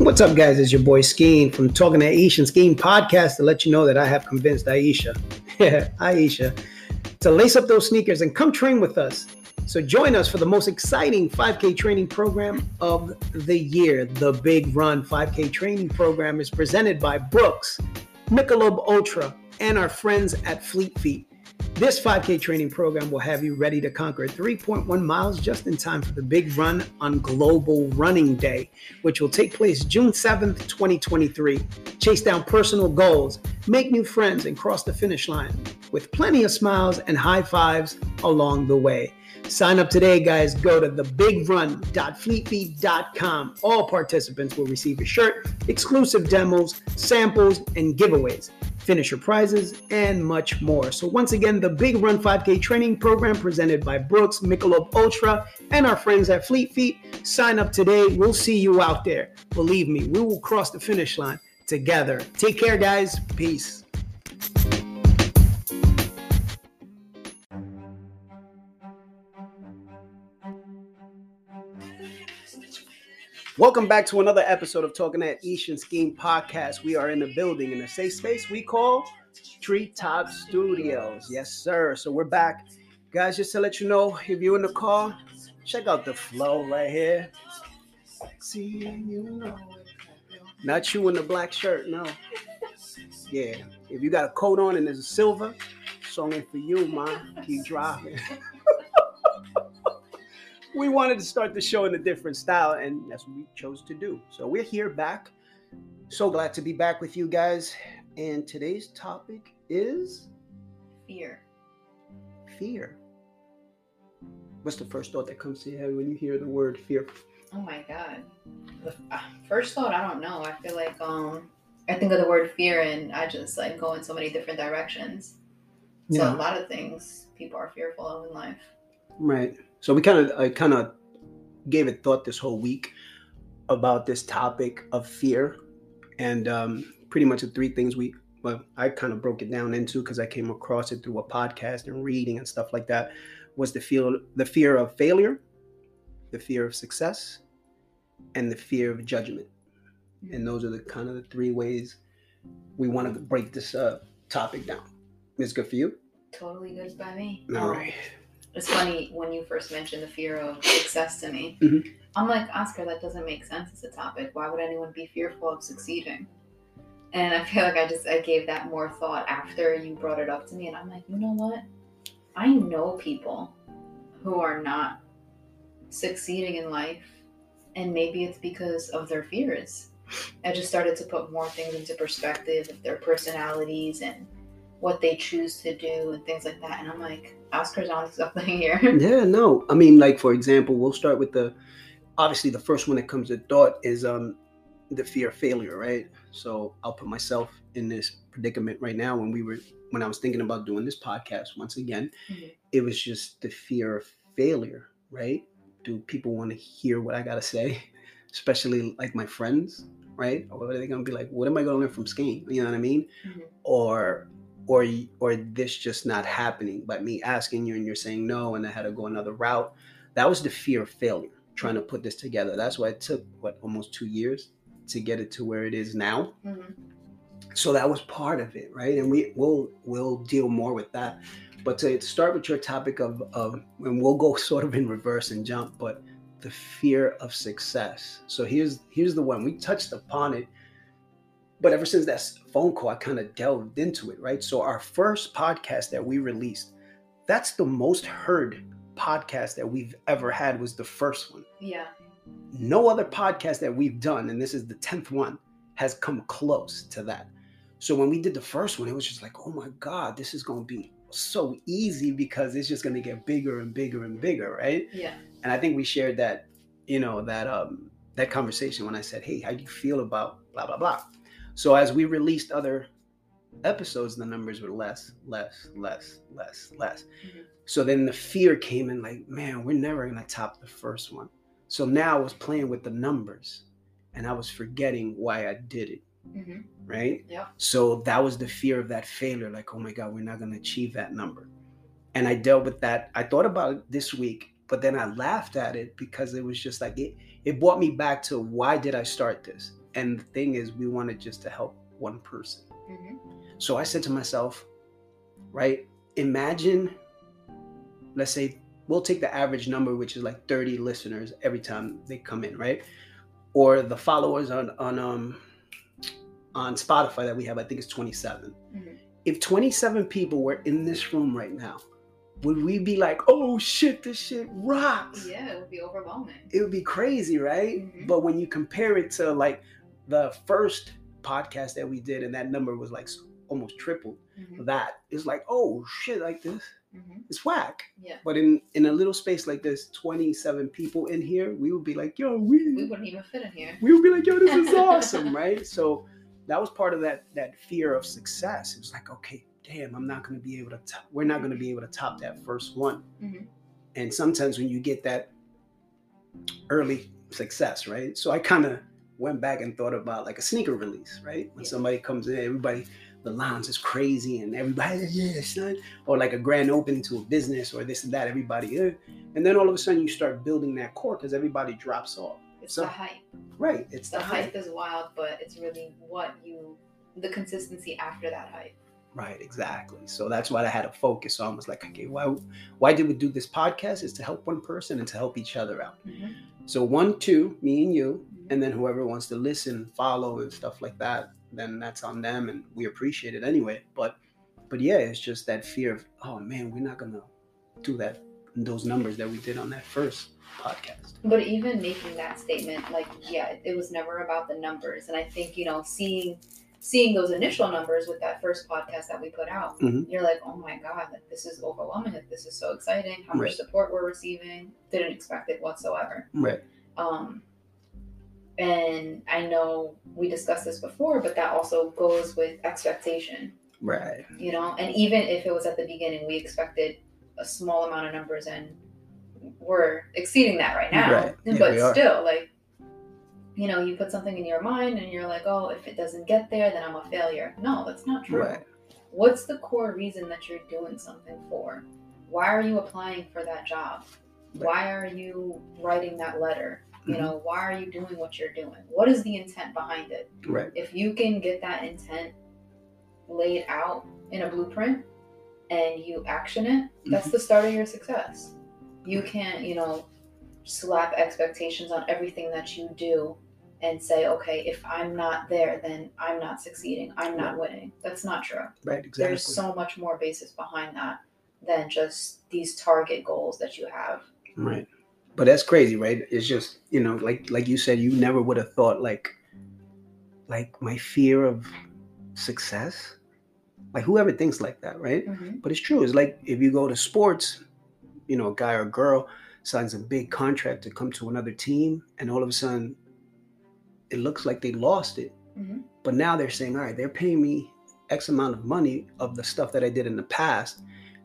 What's up, guys? It's your boy Skeen from Talking to Aisha and Skeen podcast to let you know that I have convinced Aisha, Aisha, to lace up those sneakers and come train with us. So join us for the most exciting 5K training program of the year. The Big Run 5K training program is presented by Brooks, Michelob Ultra, and our friends at Fleet Feet. This 5K training program will have you ready to conquer 3.1 miles just in time for the big run on Global Running Day, which will take place June 7th, 2023. Chase down personal goals, make new friends, and cross the finish line with plenty of smiles and high fives along the way. Sign up today, guys. Go to thebigrun.fleetfeet.com. All participants will receive a shirt, exclusive demos, samples, and giveaways finisher prizes, and much more. So, once again, the Big Run 5K training program presented by Brooks, Michelob Ultra, and our friends at Fleet Feet. Sign up today. We'll see you out there. Believe me, we will cross the finish line together. Take care, guys. Peace. Welcome back to another episode of Talking at Eesh and Skeen Podcast. We are in the building in a safe space we call Treetop Studios. Yes, sir. So we're back. Guys, just to let you know, if you're in the car, check out the flow right here. See you know. Not you in the black shirt, no. Yeah. If you got a coat on and there's a silver, song for you, man. Keep driving. we wanted to start the show in a different style, and that's what we chose to do. So we're here back. So glad to be back with you guys. And today's topic is fear. Fear. What's the first thought that comes to your head when you hear the word fear? Oh my god. The uh, first thought, I don't know. I feel like um I think of the word fear and I just like go in so many different directions. So yeah. a lot of things people are fearful of in life. Right. So we kind of I kind of gave it thought this whole week about this topic of fear, and um, pretty much the three things we well I kind of broke it down into because I came across it through a podcast and reading and stuff like that was the feel the fear of failure, the fear of success, and the fear of judgment, and those are the kind of the three ways we want to break this uh, topic down. Is good for you? Totally good by me. All right it's funny when you first mentioned the fear of success to me. Mm-hmm. I'm like, Oscar, that doesn't make sense as a topic. Why would anyone be fearful of succeeding? And I feel like I just I gave that more thought after you brought it up to me, and I'm like, you know what? I know people who are not succeeding in life, and maybe it's because of their fears. I just started to put more things into perspective of their personalities and what they choose to do and things like that. And I'm like, Oscar's on something here. yeah, no. I mean, like for example, we'll start with the obviously the first one that comes to thought is um the fear of failure, right? So I'll put myself in this predicament right now when we were when I was thinking about doing this podcast once again, mm-hmm. it was just the fear of failure, right? Do people want to hear what I gotta say? Especially like my friends, right? Or are they gonna be like, what am I gonna learn from Skeen? You know what I mean? Mm-hmm. Or or or this just not happening but me asking you and you're saying no and i had to go another route that was the fear of failure trying to put this together. That's why it took what almost two years to get it to where it is now? Mm-hmm. so that was part of it right? And we will we'll deal more with that. But to start with your topic of of and we'll go sort of in reverse and jump but the fear of success. So here's here's the one. We touched upon it but ever since that phone call, I kind of delved into it, right? So our first podcast that we released, that's the most heard podcast that we've ever had was the first one. Yeah. No other podcast that we've done, and this is the 10th one, has come close to that. So when we did the first one, it was just like, oh my God, this is going to be so easy because it's just going to get bigger and bigger and bigger, right? Yeah. And I think we shared that, you know, that um that conversation when I said, hey, how do you feel about blah blah blah? So as we released other episodes, the numbers were less, less, less, less, less. Mm-hmm. So then the fear came in like, man, we're never gonna top the first one. So now I was playing with the numbers and I was forgetting why I did it. Mm-hmm. Right? Yeah. So that was the fear of that failure, like, oh my God, we're not gonna achieve that number. And I dealt with that. I thought about it this week, but then I laughed at it because it was just like it it brought me back to why did I start this? And the thing is, we wanted just to help one person. hmm So I said to myself, right, imagine, let's say, we'll take the average number, which is like 30 listeners every time they come in, right? Or the followers on on um on Spotify that we have, I think it's 27. Mhm. If 27 people were in this room right now, would we be like, oh shit, this shit rocks? Yeah, it would be overwhelming. It would be crazy, right? Mhm. But when you compare it to like the first podcast that we did, and that number was like almost triple hmm that, it's like, oh shit, like this, hmm it's whack. Yeah. But in in a little space like this, 27 people in here, we would be like, yo, We we wouldn't even fit in here. we would be like, yo, this is awesome, right? So that was part of that that fear of success. It was like, okay, damn, I'm not going to be able to. Top, we're not going to be able to top that first one. Mhm. And sometimes when you get that early success, right? So I kind of went back and thought about like a sneaker release, right? When Yeah. somebody comes in, everybody. The lounge is crazy, and everybody, yeah, son. Or like a grand opening to a business, or this and that. Everybody, eh. and then all of a sudden you start building that core because everybody drops off. It's So- the hype. Right. It's The hype is wild, but it's really what you, the consistency after that hype. Right, exactly. So that's why I had to focus. So I was like, okay, why why did we do this podcast? Is to help one person and to help each other out. Mhm. So one, two, me and you, Mhm. and then whoever wants to listen, follow, and stuff like that, then that's on them, and we appreciate it anyway. But but yeah, it's just that fear of, oh man, we're not gonna do that those numbers that we did on that first podcast. But even making that statement, like, yeah, it was never about the numbers. And I think, you know, seeing seeing those initial numbers with that first podcast that we put out, Mhm. you're like, oh my God, like this is overwhelming. Like this is so exciting. How much support we're receiving. Didn't expect it whatsoever. Right. Um, and I know we discussed this before, but that also goes with expectation, Right. you know. And even if it was at the beginning, we expected a small amount of numbers, and we're exceeding that right now. Right. Yeah, but still, like, you know, you put something in your mind, and you're like, oh, if it doesn't get there, then I'm a failure. No, that's not true. Right. What's the core reason that you're doing something for? Why are you applying for that job? Right. Why are you writing that letter? You Mhm. know, why are you doing what you're doing? What is the intent behind it? Right. If you can get that intent laid out in a blueprint and you action it, that's the start of your success. You can't, you know, slap expectations on everything that you do and say, okay, if I'm not there, then I'm not succeeding. I'm not winning. That's not true. Right. Exactly. There's so much more basis behind that than just these target goals that you have. Right. But that's crazy, right? It's just, you know, like like you said, you never would have thought like like my fear of success. Like whoever thinks like that, right? Mm-hmm. But it's true. It's like if you go to sports, you know, a guy or a girl signs a big contract to come to another team and all of a sudden it looks like they lost it. Mhm. But now they're saying, all right, they're paying me X amount of money of the stuff that I did in the past.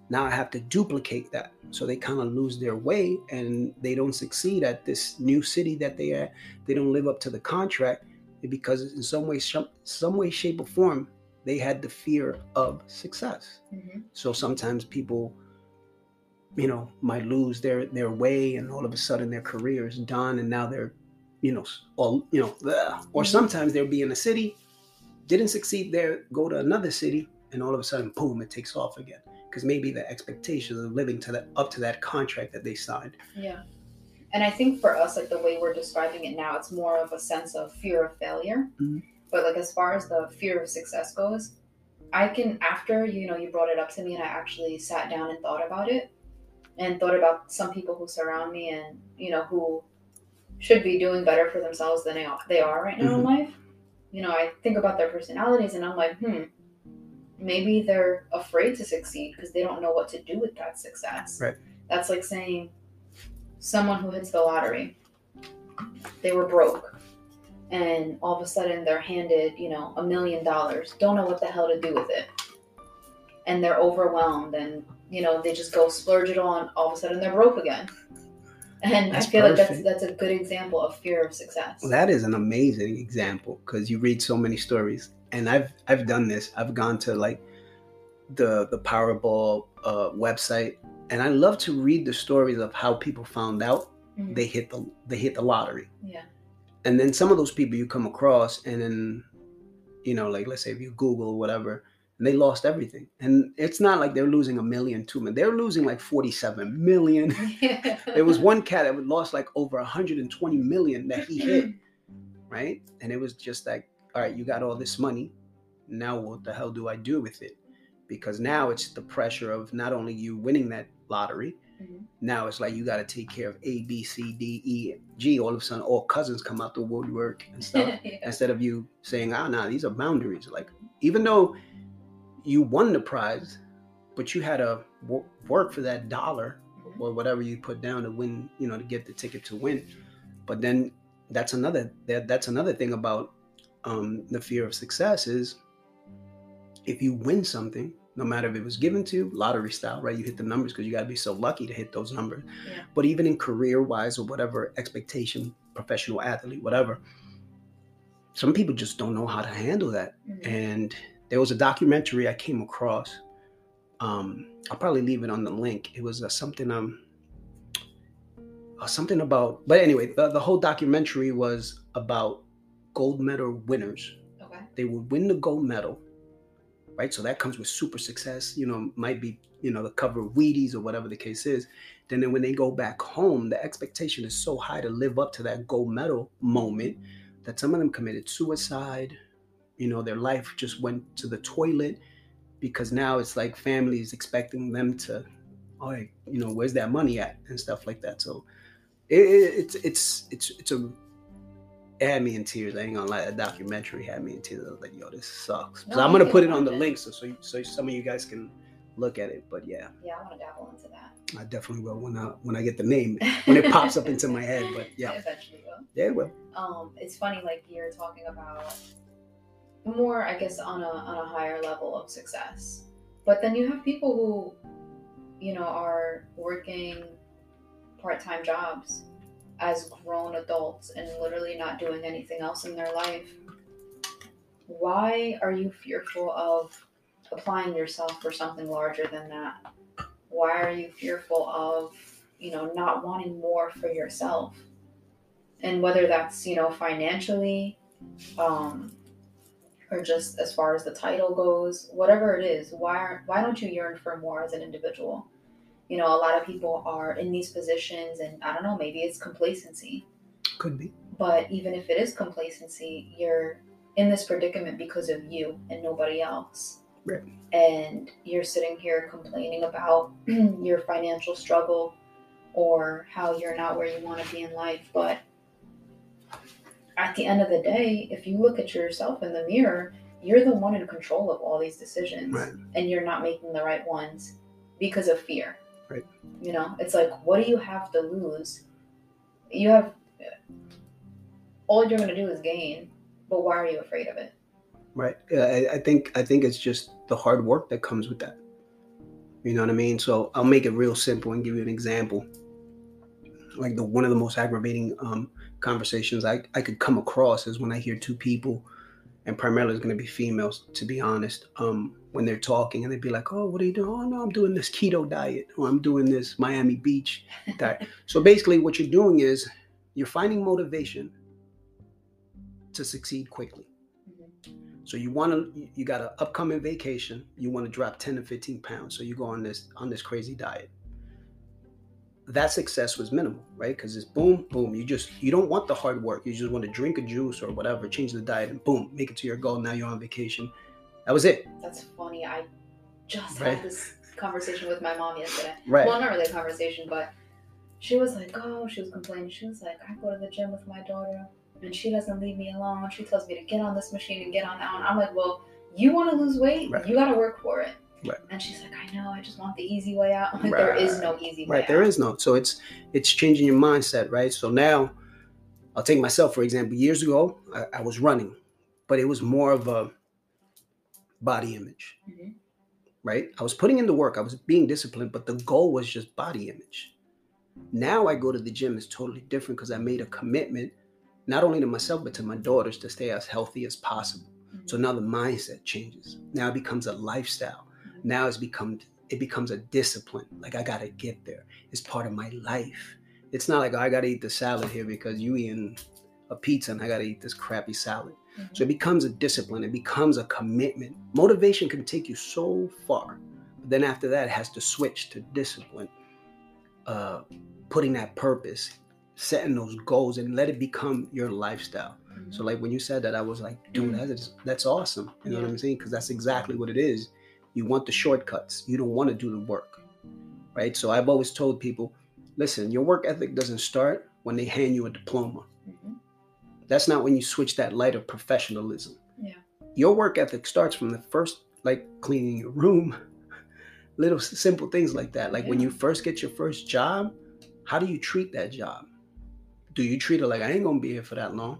Now I have to duplicate that. So they kind of lose their way and they don't succeed at this new city that they are. They don't live up to the contract because in some way, some, some way, shape, or form, they had the fear of success. Mhm. So sometimes people, you know, might lose their their way, and all of a sudden their career is done, and now they're, you know, or you know, ugh. or Mhm. sometimes they'll be in a city, didn't succeed there, go to another city, and all of a sudden, boom, it takes off again because maybe the expectations of living to that up to that contract that they signed. Yeah. And I think for us, like the way we're describing it now, it's more of a sense of fear of failure. Mhm. But like as far as the fear of success goes, I can after you know you brought it up to me and I actually sat down and thought about it and thought about some people who surround me and you know who should be doing better for themselves than they are, they are right now in Mhm. life. You know, I think about their personalities and I'm like, hmm, maybe they're afraid to succeed because they don't know what to do with that success. Right. That's like saying someone who hits the lottery, they were broke, and all of a sudden they're handed, you know, a million dollars, don't know what the hell to do with it. And they're overwhelmed and, you know, they just go splurge it on, all of a sudden they're broke again. And That's I feel like that's that's a good example of fear of success. Well, that is an amazing example because you read so many stories, and I've I've done this. I've gone to like the the Powerball uh, website, and I love to read the stories of how people found out Mhm. they hit the they hit the lottery. Yeah. and then some of those people you come across, and then you know, like let's say if you Google whatever, and they lost everything. And it's not like they're losing a million, two million. They're losing like 47 million. there was one cat that would lost like over 120 million that he hit, right? And it was just like, all right, you got all this money. Now what the hell do I do with it? Because now it's the pressure of not only you winning that lottery, mm-hmm. now it's like you got to take care of A, B, C, D, E, G. All of a sudden, all cousins come out the woodwork and stuff. yeah. Instead of you saying, ah, nah, these are boundaries. Like, even though you won the prize, but you had to work for that dollar or whatever you put down to win, you know, to get the ticket to win. But then that's another that, that's another thing about um, the fear of success is if you win something, no matter if it was given to you, lottery style, right? You hit the numbers because you got to be so lucky to hit those numbers. Yeah. But even in career wise or whatever expectation, professional athlete, whatever, some people just don't know how to handle that. Mm-hmm. And there was a documentary I came across. Um, I'll probably leave it on the link. It was uh, something um uh, something about, but anyway, the, the whole documentary was about gold medal winners. Okay. They would win the gold medal, right? So that comes with super success. You know, might be you know the cover of Wheaties or whatever the case is. Then, then when they go back home, the expectation is so high to live up to that gold medal moment that some of them committed suicide you know their life just went to the toilet because now it's like families expecting them to oh you know where's that money at and stuff like that so it, it's it's it's it's a it had me in tears. I ain't gonna lie, that documentary had me in tears. I was like, yo, this sucks. No, so I'm gonna put it on the it. link so, so so some of you guys can look at it. But yeah. Yeah, I wanna dabble into that. I definitely will when I when I get the name when it pops up into my head. But yeah. eventually will. Yeah, it will. Um, it's funny, like you're talking about more, I guess, on a on a higher level of success. But then you have people who, you know, are working part time jobs as grown adults and literally not doing anything else in their life. Why are you fearful of applying yourself for something larger than that? Why are you fearful of, you know, not wanting more for yourself? And whether that's, you know, financially, um, or just as far as the title goes, whatever it is, why are, why don't you yearn for more as an individual? You know, a lot of people are in these positions, and I don't know, maybe it's complacency. Could be. But even if it is complacency, you're in this predicament because of you and nobody else. Right. And you're sitting here complaining about your financial struggle or how you're not where you want to be in life, but at the end of the day, if you look at yourself in the mirror, you're the one in control of all these decisions right. and you're not making the right ones because of fear. Right. You know, it's like, what do you have to lose? You have all you're going to do is gain, but why are you afraid of it? Right. I, I think I think it's just the hard work that comes with that. You know what I mean? So I'll make it real simple and give you an example. Like the one of the most aggravating um, conversations I, I could come across is when I hear two people, and primarily it's going to be females, to be honest, um, when they're talking and they'd be like, oh, what are you doing? Oh, no, I'm doing this keto diet or I'm doing this Miami Beach diet. so basically, what you're doing is you're finding motivation to succeed quickly. Mm-hmm. So you want to, you got an upcoming vacation. You want to drop 10 to 15 pounds. So you go on this on this crazy diet that success was minimal, right? Because it's boom, boom. You just you don't want the hard work. You just want to drink a juice or whatever, change the diet, and boom, make it to your goal. Now you're on vacation. That was it. That's funny. I just right? had this conversation with my mom yesterday. Right. Well, not really a conversation, but she was like, "Oh," she was complaining. She was like, "I go to the gym with my daughter, and she doesn't leave me alone. She tells me to get on this machine and get on that one." I'm like, "Well, you want to lose weight? Right. You got to work for it." Right. And she's like, I know, I just want the easy way out. Like, right. There is no easy way right. out. There is no. So it's it's changing your mindset, right? So now, I'll take myself for example. Years ago, I, I was running, but it was more of a body image, mm-hmm. right? I was putting in the work. I was being disciplined, but the goal was just body image. Now I go to the gym is totally different because I made a commitment, not only to myself but to my daughters to stay as healthy as possible. Mm-hmm. So now the mindset changes. Now it becomes a lifestyle now it's become it becomes a discipline. Like I gotta get there. It's part of my life. It's not like oh, I gotta eat the salad here because you eating a pizza and I got to eat this crappy salad. Mm-hmm. So it becomes a discipline. It becomes a commitment. Motivation can take you so far. But then after that, it has to switch to discipline, uh, putting that purpose, setting those goals, and let it become your lifestyle. Mm-hmm. So like when you said that, I was like, dude, mm-hmm. that's that's awesome. You know yeah. what I'm saying? Because that's exactly what it is. You want the shortcuts. You don't want to do the work, right? So I've always told people, listen, your work ethic doesn't start when they hand you a diploma. Mm-hmm. That's not when you switch that light of professionalism. Yeah. Your work ethic starts from the first, like cleaning your room, little simple things like that. Like yeah. when you first get your first job, how do you treat that job? Do you treat it like I ain't gonna be here for that long?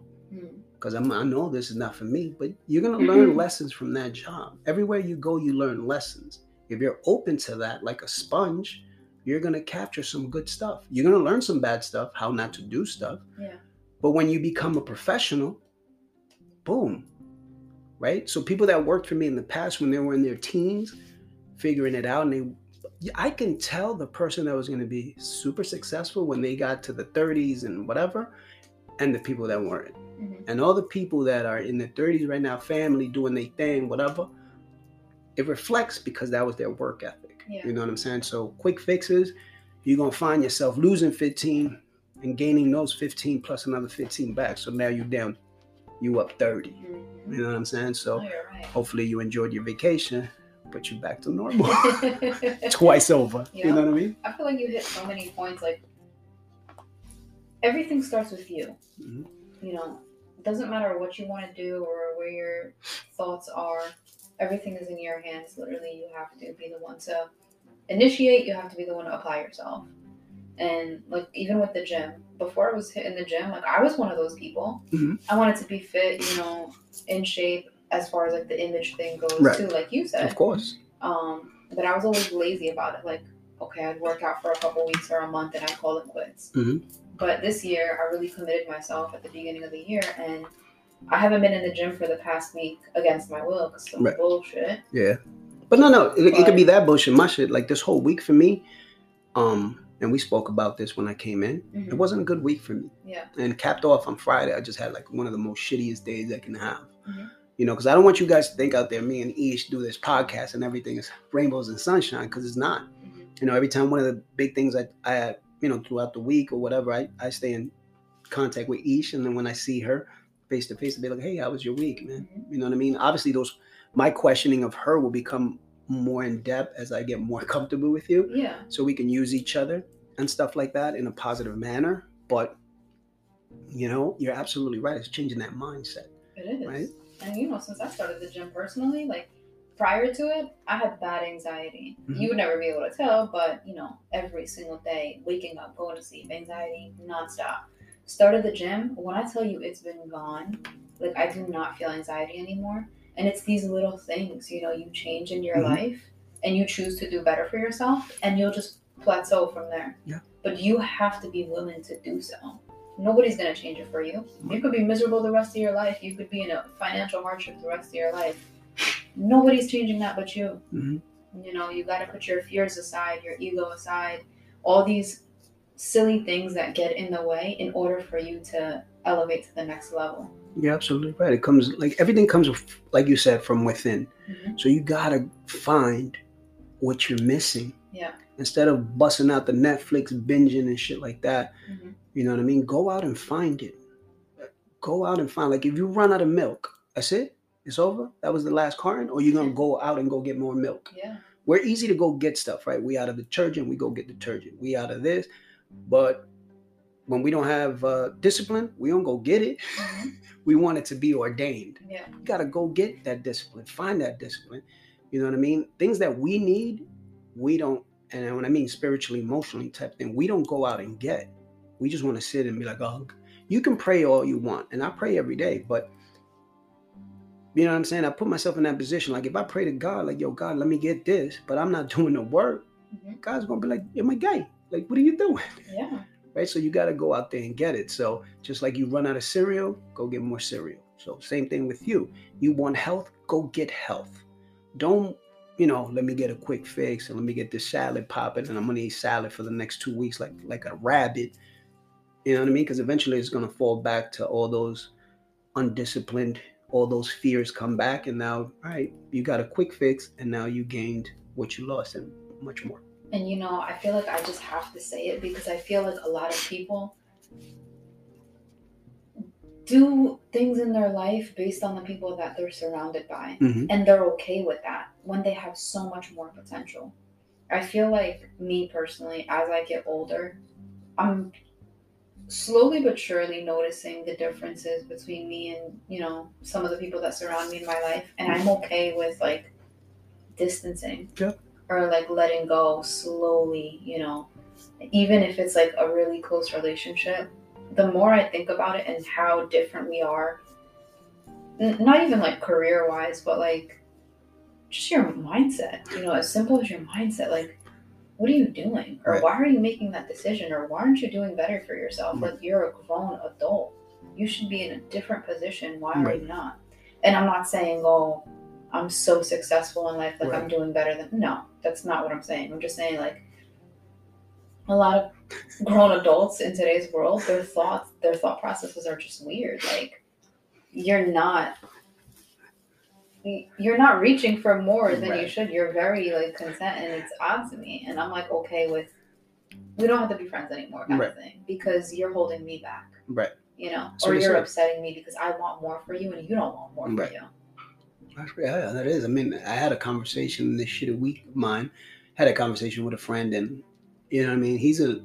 Because. I know this is not for me, but you're gonna learn mm-hmm. lessons from that job. Everywhere you go, you learn lessons. If you're open to that, like a sponge, you're gonna capture some good stuff. You're gonna learn some bad stuff, how not to do stuff. Yeah. But when you become a professional, boom, right? So people that worked for me in the past when they were in their teens, figuring it out, and they, I can tell the person that was going to be super successful when they got to the 30s and whatever, and the people that weren't. Mm-hmm. And all the people that are in their 30s right now, family doing their thing, whatever, it reflects because that was their work ethic. Yeah. You know what I'm saying? So quick fixes, you're gonna find yourself losing 15, and gaining those 15 plus another 15 back. So now you're down, you up 30. Mm-hmm. You know what I'm saying? So oh, right. hopefully you enjoyed your vacation, but you're back to normal. Twice over. You know what I mean? I feel like you hit so many points. Like everything starts with you. Mm-hmm. You know, doesn't matter what you want to do or where your thoughts are. Everything is in your hands. Literally, you have to be the one to initiate. You have to be the one to apply yourself. And like even with the gym, before I was hitting the gym, like I was one of those people. Mm-hmm. I wanted to be fit, you know, in shape as far as like the image thing goes right. too, like you said. Of course. Um, but I was always lazy about it. Like, okay, I'd work out for a couple weeks or a month and I'd call it quits. Mm-hmm. But this year, I really committed myself at the beginning of the year, and I haven't been in the gym for the past week against my will because some right. bullshit. Yeah, but no, no, it, but, it could be that bullshit. My shit, like this whole week for me, um, and we spoke about this when I came in. Mm-hmm. It wasn't a good week for me. Yeah. And capped off on Friday, I just had like one of the most shittiest days I can have. Mm-hmm. You know, because I don't want you guys to think out there, me and Eesh do this podcast and everything is rainbows and sunshine, because it's not. Mm-hmm. You know, every time one of the big things I, I, you know, throughout the week or whatever, I, I stay in contact with Eesh. and then when I see her face to face, they be like, "Hey, how was your week, man?" Mm-hmm. You know what I mean? Obviously, those my questioning of her will become more in depth as I get more comfortable with you. Yeah. So we can use each other and stuff like that in a positive manner. But you know, you're absolutely right. It's changing that mindset. It is. Right. And you know, since I started the gym personally, like prior to it, I had bad anxiety. Mm-hmm. You would never be able to tell, but you know, every single day, waking up, going to sleep, anxiety nonstop. Started the gym. When I tell you it's been gone, like I do not feel anxiety anymore. And it's these little things, you know, you change in your mm-hmm. life and you choose to do better for yourself, and you'll just plateau from there. Yeah. But you have to be willing to do so. Nobody's gonna change it for you. You could be miserable the rest of your life. You could be in a financial hardship the rest of your life. Nobody's changing that but you. Mm-hmm. You know, you got to put your fears aside, your ego aside, all these silly things that get in the way in order for you to elevate to the next level. You're absolutely right. It comes like everything comes, like you said, from within. Mm-hmm. So you gotta find what you're missing. Yeah instead of busting out the Netflix binging and shit like that. Mm-hmm. You know what I mean? Go out and find it. Go out and find. Like if you run out of milk, that's it. It's over. That was the last carton. Or you're gonna go out and go get more milk. Yeah. We're easy to go get stuff, right? We out of detergent, we go get detergent. We out of this, but when we don't have uh, discipline, we don't go get it. Mm-hmm. we want it to be ordained. Yeah. You gotta go get that discipline. Find that discipline. You know what I mean? Things that we need, we don't and when I mean spiritually, emotionally type thing, we don't go out and get. We just want to sit and be like, oh, you can pray all you want, and I pray every day, but you know what I'm saying? I put myself in that position. Like if I pray to God, like, yo, God, let me get this, but I'm not doing the work, mm-hmm. God's gonna be like, am I gay? Like, what are you doing? Yeah. Right. So you gotta go out there and get it. So just like you run out of cereal, go get more cereal. So same thing with you. You want health, go get health. Don't you know, let me get a quick fix and let me get this salad popping and I'm gonna eat salad for the next two weeks like like a rabbit. You know what I mean? Because eventually it's going to fall back to all those undisciplined, all those fears come back, and now, all right, you got a quick fix, and now you gained what you lost and much more. And you know, I feel like I just have to say it because I feel like a lot of people do things in their life based on the people that they're surrounded by. Mm-hmm. And they're okay with that when they have so much more potential. I feel like me personally, as I get older, I'm slowly but surely noticing the differences between me and, you know, some of the people that surround me in my life. And I'm okay with like distancing. Yeah. Or like letting go slowly, you know. Even if it's like a really close relationship, the more I think about it and how different we are, n- not even like career wise, but like just your mindset, you know, as simple as your mindset, like, what are you doing? Or Right. why are you making that decision? Or why aren't you doing better for yourself? Right. Like, you're a grown adult. You should be in a different position. Why are Right. you not? And I'm not saying, oh, I'm so successful in life, like I'm doing better than. No, that's not what I'm saying. I'm just saying, like, a lot of grown adults in today's world, their thoughts, their thought processes are just weird. Like, you're not you're not reaching for more than you should. You're very like content, and it's odd to me. And I'm like okay with we don't have to be friends anymore, kind of thing, because you're holding me back. Right. You know, So or you're upsetting me because I want more for you, and you don't want more Right. for you. That's- Yeah, that is. I mean, I had a conversation this shit a week of mine. Had a conversation with a friend, and you know what I mean. He's a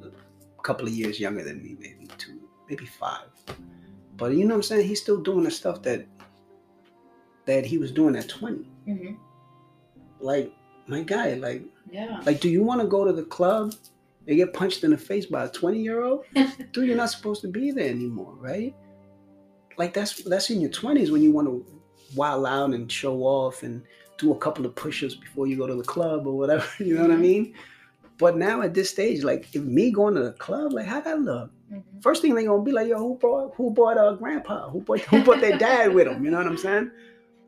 couple of years younger than me, maybe two, maybe five. But you know what I'm saying? He's still doing the stuff that that he was doing at 20. hmm Like, my guy, like, Yeah. like, do you want to go to the club and get punched in the face by a 20 year old? Dude, you're not supposed to be there anymore, right? Like that's that's in your 20s when you want to wild out and show off and do a couple of push-ups before you go to the club or whatever. You know what I Mhm. mean? But now at this stage, like if me going to the club, like how that look? Mhm. First thing they gonna be like, yo, who brought who brought uh grandpa? Who brought who brought their dad with them? You know what I'm saying?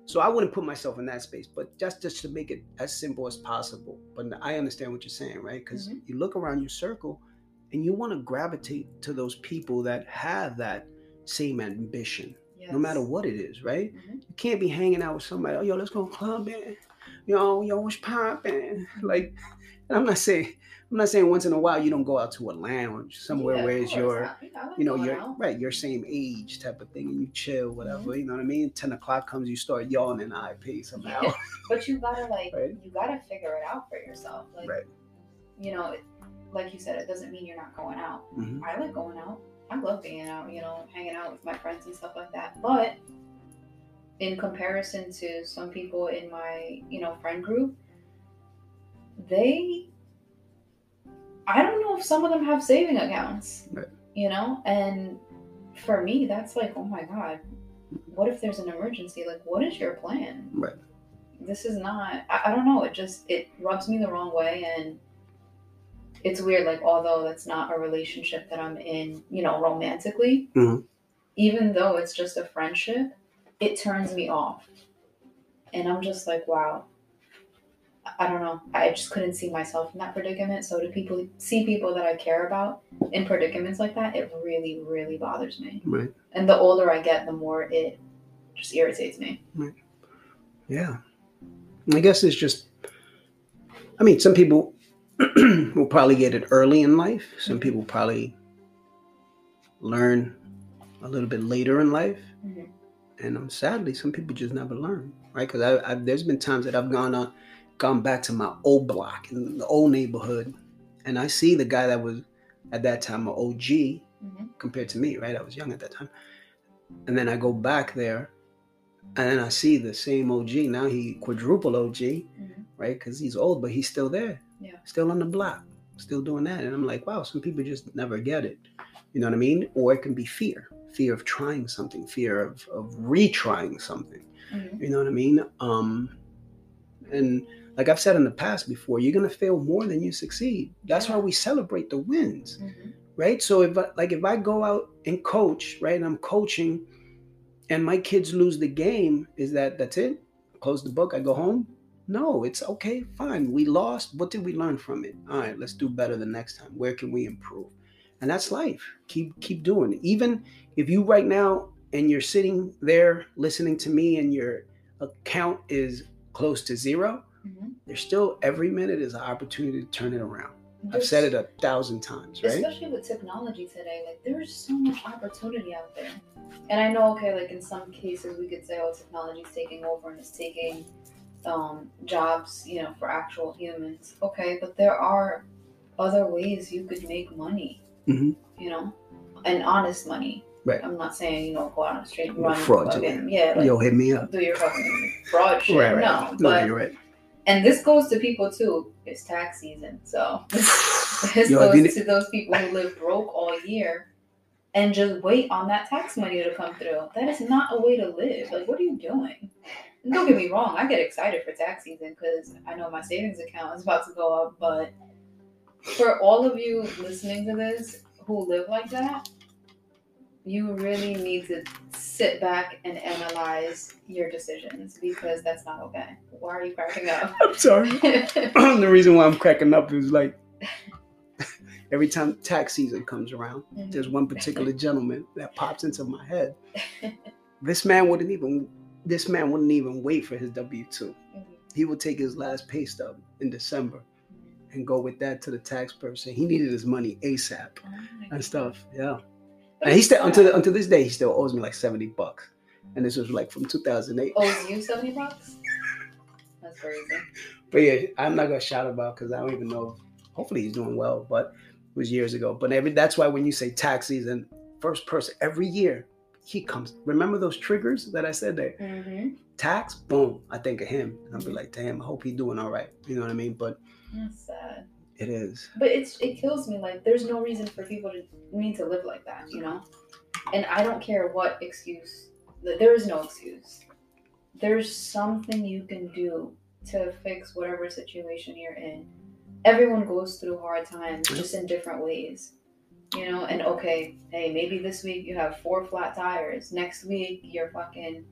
So I wouldn't put myself in that space, but just just to make it as simple as possible. But I understand what you're saying, right? Because Mhm. you look around your circle, and you want to gravitate to those people that have that same ambition, no matter what it is, right? Mhm. You can't be hanging out with somebody. Oh, yo, let's go clubbing. Yo, yo, what's popping? Like, and I'm not saying I'm not saying once in a while you don't go out to a lounge somewhere Yeah, where it's your I- I you know, your out. right, your same age type of thing, and you chill, whatever. Mm-hmm. You know what I mean? Ten o'clock comes, you start yawning, I pay somehow. But you gotta like Right. you gotta figure it out for yourself. Like Right. you know, like you said, it doesn't mean you're not going out. Mhm. I like going out. I love being out, you know, hanging out with my friends and stuff like that. But in comparison to some people in my, you know, friend group, they I don't know if some of them have saving accounts. Right. You know, and for me that's like, oh my god, what if there's an emergency? Like what is your plan? Right. This is not I, I don't know, it just it rubs me the wrong way and it's weird, like although that's not a relationship that I'm in, you know, romantically, Mhm. even though it's just a friendship, it turns me off. And I'm just like, wow. I- don't know. I just couldn't see myself in that predicament. So to people see people that I care about in predicaments like that, it really, really bothers me. Right. And the older I get, the more it just irritates me. Right. Yeah. I guess it's just I mean, some people will probably get it early in life. Some Mhm. people probably learn a little bit later in life. Mhm. And um, sadly, some people just never learn, right? Because there's been times that I've gone on, gone back to my old block in the old neighborhood, and I see the guy that was at that time an OG Mhm. compared to me, right? I was young at that time, and then I go back there, and then I see the same OG. Now he quadruple OG, Mhm. right? Because he's old, but he's still there, Yeah. still on the block, still doing that. And I'm like, wow, some people just never get it. You know what I mean? Or it can be fear, fear of trying something, fear of of retrying something. Mhm. You know what I mean? Um, and like I've said in the past before, you're gonna fail more than you succeed. That's why we celebrate the wins, Mhm. right? So if I, like if I go out and coach, right, and I'm coaching, and my kids lose the game, is that that's it? Close the book. I go home. No, it's okay, fine. We lost. What did we learn from it? All right, let's do better the next time. Where can we improve? and that's life. Keep keep doing it. Even if you right now and you're sitting there listening to me and your account is close to 0 Mhm. there's still every minute is an opportunity to turn it around. I've said it a thousand times, right? especially with technology today like there's so much opportunity out there and i know okay like in some cases we could say oh technology's taking over and it's taking um, jobs you know for actual humans okay but there are other ways you could make money Mhm. you know and honest money Right. i'm not saying you know go out on the street and run fucking, yeah like, Yo, hit me up. do your fucking fraud shit Right, right. no No, but you're right. And this goes to people too. It's tax season, so this Yo, goes to those people who live broke all year and just wait on that tax money to come through. That is not a way to live. Like, what are you doing? And don't get me wrong. I get excited for tax season because I know my savings account is about to go up. But for all of you listening to this who live like that, you really need to sit back and analyze your decisions because that's not okay. Why are you cracking up? I'm sorry. the reason why I'm cracking up is like every time tax season comes around, mm-hmm. there's one particular gentleman that pops into my head. This man wouldn't even this man wouldn't even wait for his W two. Mm-hmm. He would take his last pay stub in December mm-hmm. and go with that to the tax person. He needed his money ASAP oh and stuff. Yeah. And he still until until this day he still owes me like 70 bucks. And this was like from 2008. owes you seventy bucks. That's crazy. But yeah, I'm not gonna shout about because I don't even know. Hopefully he's doing well, but it was years ago. But every that's why when you say tax season, first person every year he comes. Remember those triggers that I said there? Mm-hmm. Tax, boom. I think of him, and I'll be like, damn, I hope he's doing all right. You know what I mean? But sad. It is. But it's it kills me. Like there's no reason for people to need to live like that, you know. And I don't care what excuse. There is no excuse. There's something you can do to fix whatever situation you're in. Everyone goes through hard times, just in different ways. You know, and okay, hey, maybe this week you have four flat tires. Next week your fucking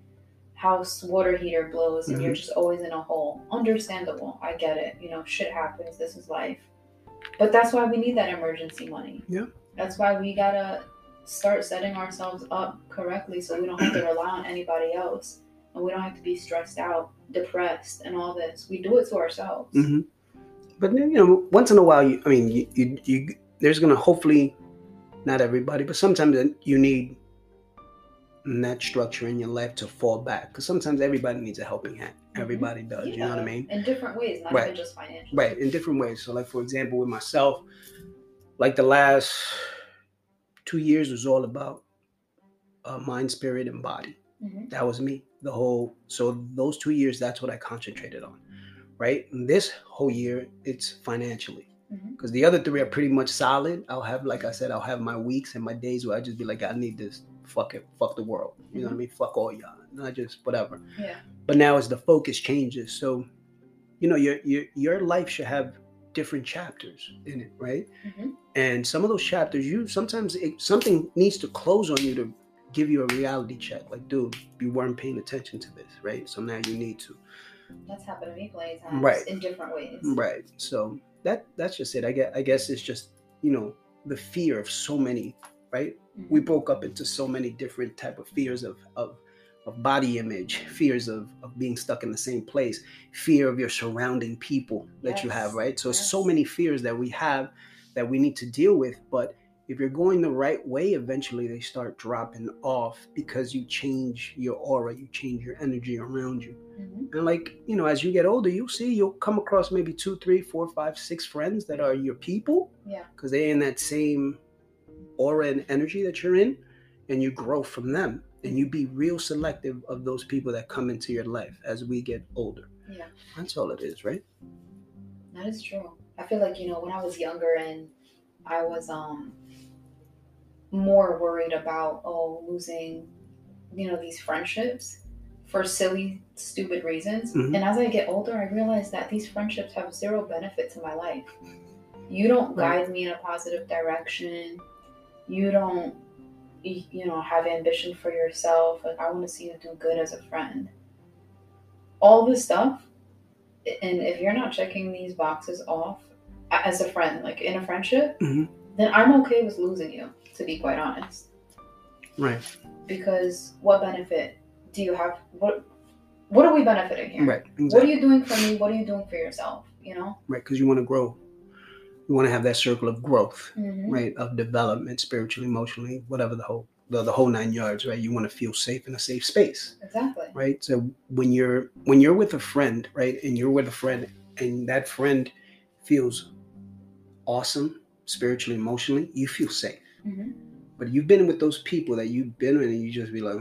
house water heater blows and you're mm-hmm. just always in a hole. Understandable. I get it. You know, shit happens. This is life. But that's why we need that emergency money. Yeah. That's why we gotta start setting ourselves up correctly so we don't have to rely on anybody else. And we don't have to be stressed out, depressed, and all this. We do it to ourselves. hmm But you know, once in a while, you, I mean, you, you, you, there's gonna hopefully, not everybody, but sometimes you need that structure in your life to fall back. Because sometimes everybody needs a helping hand. Mhm. Everybody does. You know what I mean? In different ways, not Right. even just financially. Right, in different ways. So, like for example, with myself, like the last two years was all about uh, mind, spirit, and body. Mhm. That was me. The whole. So those two years, that's what I concentrated on. Right. And this whole year, it's financially. Mhm. Because the other three are pretty much solid. I'll have, like I said, I'll have my weeks and my days where I just be like, I need this. Fuck it. Fuck the world. You know what I mean? Fuck all y'all. Not just whatever. Yeah. But now as the focus changes, so you know your your your life should have different chapters in it, right? Mhm. And some of those chapters, you sometimes it, something needs to close on you to give you a reality check. Like, dude, you weren't paying attention to this, right? So now you need to, That's happened to me plenty of times Right. in different ways. right? So that that's just it. I guess I guess it's just you know the fear of so many, right? Mhm. we broke up into so many different type of fears of of, of body image fears of, of being stuck in the same place fear of your surrounding people that you have right so it's so many fears that we have that we need to deal with but if you're going the right way eventually they start dropping off because you change your aura you change your energy around you Mhm. and like you know as you get older you'll see you'll come across maybe two three four five six friends that are your people Yeah. because they're in that same aura and energy that you're in and you grow from them and you be real selective of those people that come into your life as we get older Yeah. that's all it is right That is true. I feel like, you know, when I was younger and I was um more worried about oh losing, you know, these friendships for silly, stupid reasons. Mhm. And as I get older, I realize that these friendships have zero benefit to my life. You don't guide me in a positive direction. You don't you know, have ambition for yourself. Like I want to see you do good as a friend. All this stuff and if you're not checking these boxes off as a friend, like in a friendship, Mhm. then I'm okay with losing you, to be quite honest. Right. Because what benefit do you have? What what are we benefiting here? Right. What are you doing for me? What are you doing for yourself? You know? Right. Because you want to grow. You want to have that circle of growth, Mm-hmm. right? Of development, spiritually, emotionally, whatever the whole the, the whole nine yards, right? You want to feel safe in a safe space. Exactly. right so when you're when you're with a friend right and you're with a friend and that friend feels awesome spiritually emotionally you feel safe Mm-hmm. but you've been with those people that you've been with and you just be like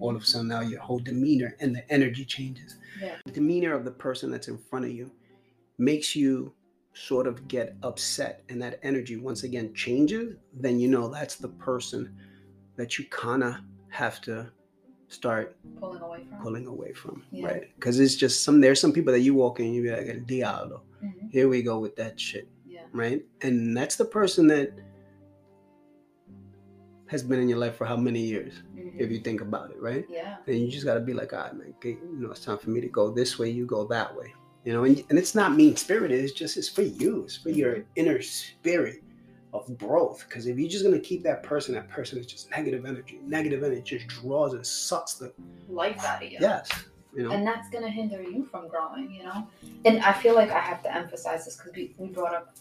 all of a sudden now your whole demeanor and the energy changes Yeah. the demeanor of the person that's in front of you makes you sort of get upset and that energy once again changes then you know that's the person that you kind of have to start Pulling away from. pulling away from, Yeah. right? Because it's just some there's some people that you walk in, and you be like, diablo, Mm-hmm. here we go with that shit," Yeah. right? And that's the person that has been in your life for how many years, Mm-hmm. if you think about it, right? Yeah. And you just gotta be like, "All right, man, okay, you know, it's time for me to go this way. You go that way." You know, and, and it's not mean spirited. It's just it's for you. It's for your inner spirit of growth. Because if you're just gonna keep that person, that person is just negative energy. Negative energy just draws and sucks the Life out of you. yes. You know, and that's going to hinder you from growing you know and i feel like i have to emphasize this because we, we brought up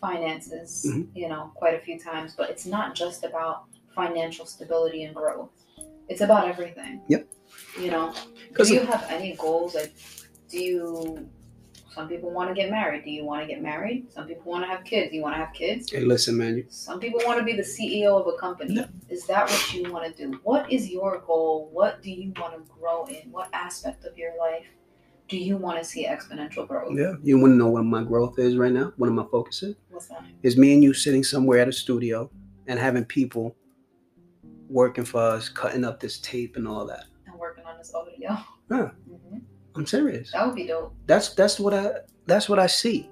finances Mhm. you know quite a few times but it's not just about financial stability and growth it's about everything Yep. you know because do you have any goals like do you some people want to get married do you want to get married some people want to have kids Do you want to have kids Hey, listen, man. You, some people want to be the ceo of a company Yeah. is that what you want to do what is your goal what do you want to grow in what aspect of your life do you want to see exponential growth yeah, you want to know what my growth is right now? What am I focusing? what's that is me and you sitting somewhere at a studio and having people working for us, cutting up this tape and all that. i'm working on this audio Yeah. I'm serious. that would be dope That's that's what I that's what I see.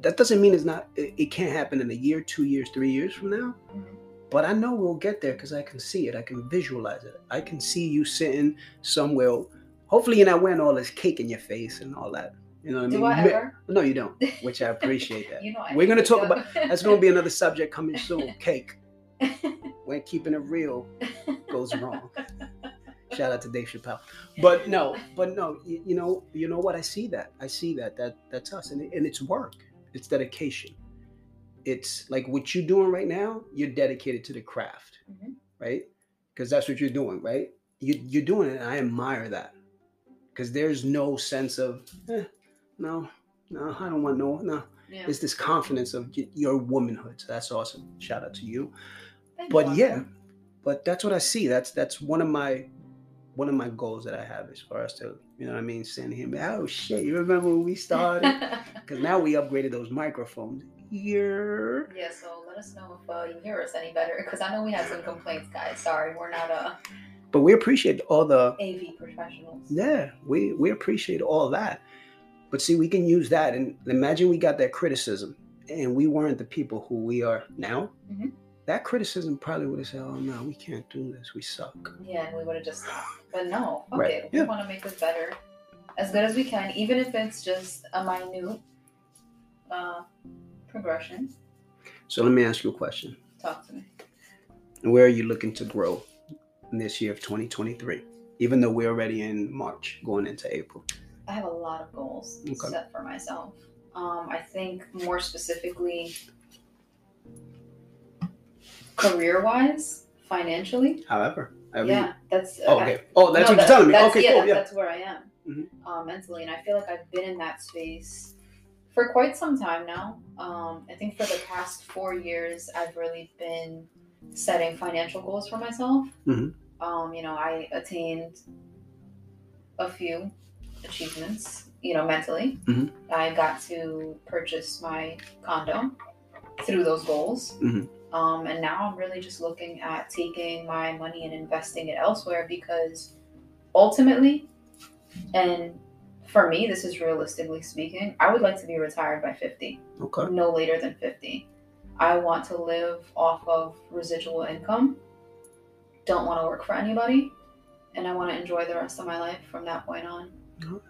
That doesn't mean it's not. It, it can't happen in a year, two years, three years from now. Mhm. But I know we'll get there because I can see it. I can visualize it. I can see you sitting somewhere. Hopefully, you're not wearing all this cake in your face and all that. You know what I mean? do i ever No, you don't. Which I appreciate that. you know I We're gonna talk about that's gonna be another subject coming soon. Cake. When keeping it real goes wrong. Shout out to Dave Chappelle. But no, but no, you, you know, you know what? I see that. I see that. That that's us, and, and it's work. It's dedication. It's like what you're doing right now. You're dedicated to the craft, Mhm. right? Because that's what you're doing, right? You you're doing it. And I admire that because there's no sense of, eh, no, no, I don't want no, no. yeah. It's this confidence of your womanhood. So that's awesome. Shout out to you Thank but you, yeah but that's what i see that's that's one of my one of my goals that i have as far as to you know what i mean sending him oh shit you remember when we started? Because now we upgraded those microphones. Here yeah so let us know if uh, you hear us any better because i know we had some complaints guys. Sorry we're not a. but we appreciate all the av professionals. Yeah we we appreciate all that. But see we can use that and imagine we got that criticism and we weren't the people who we are now. Mhm. That criticism probably would have said oh no we can't do this we suck Yeah, and we would have just But no, fuck Right. We yeah. want to make this better, as good as we can, even if it's just a minute uh, progression. so let me ask you a question Talk to me. where are you looking to grow in this year of 2023 even though we're already in march going into april I have a lot of goals Okay. set for myself. Um, I think more specifically, career-wise, financially. however every, yeah, that's oh, okay oh that's No, what you're telling me okay yeah, cool that- yeah That's where I am Mhm. uh, mentally, and I feel like I've been in that space for quite some time now. Um, I think for the past four years, I've really been setting financial goals for myself. Mhm. Um, you know, I attained a few achievements. You know, mentally, Mhm. I got to purchase my condo through those goals. Mhm. Um, and now I'm really just looking at taking my money and investing it elsewhere because ultimately, and for me, this is realistically speaking, I would like to be retired by 50, okay no later than 50. I want to live off of residual income, don't want to work for anybody, and I want to enjoy the rest of my life from that point on.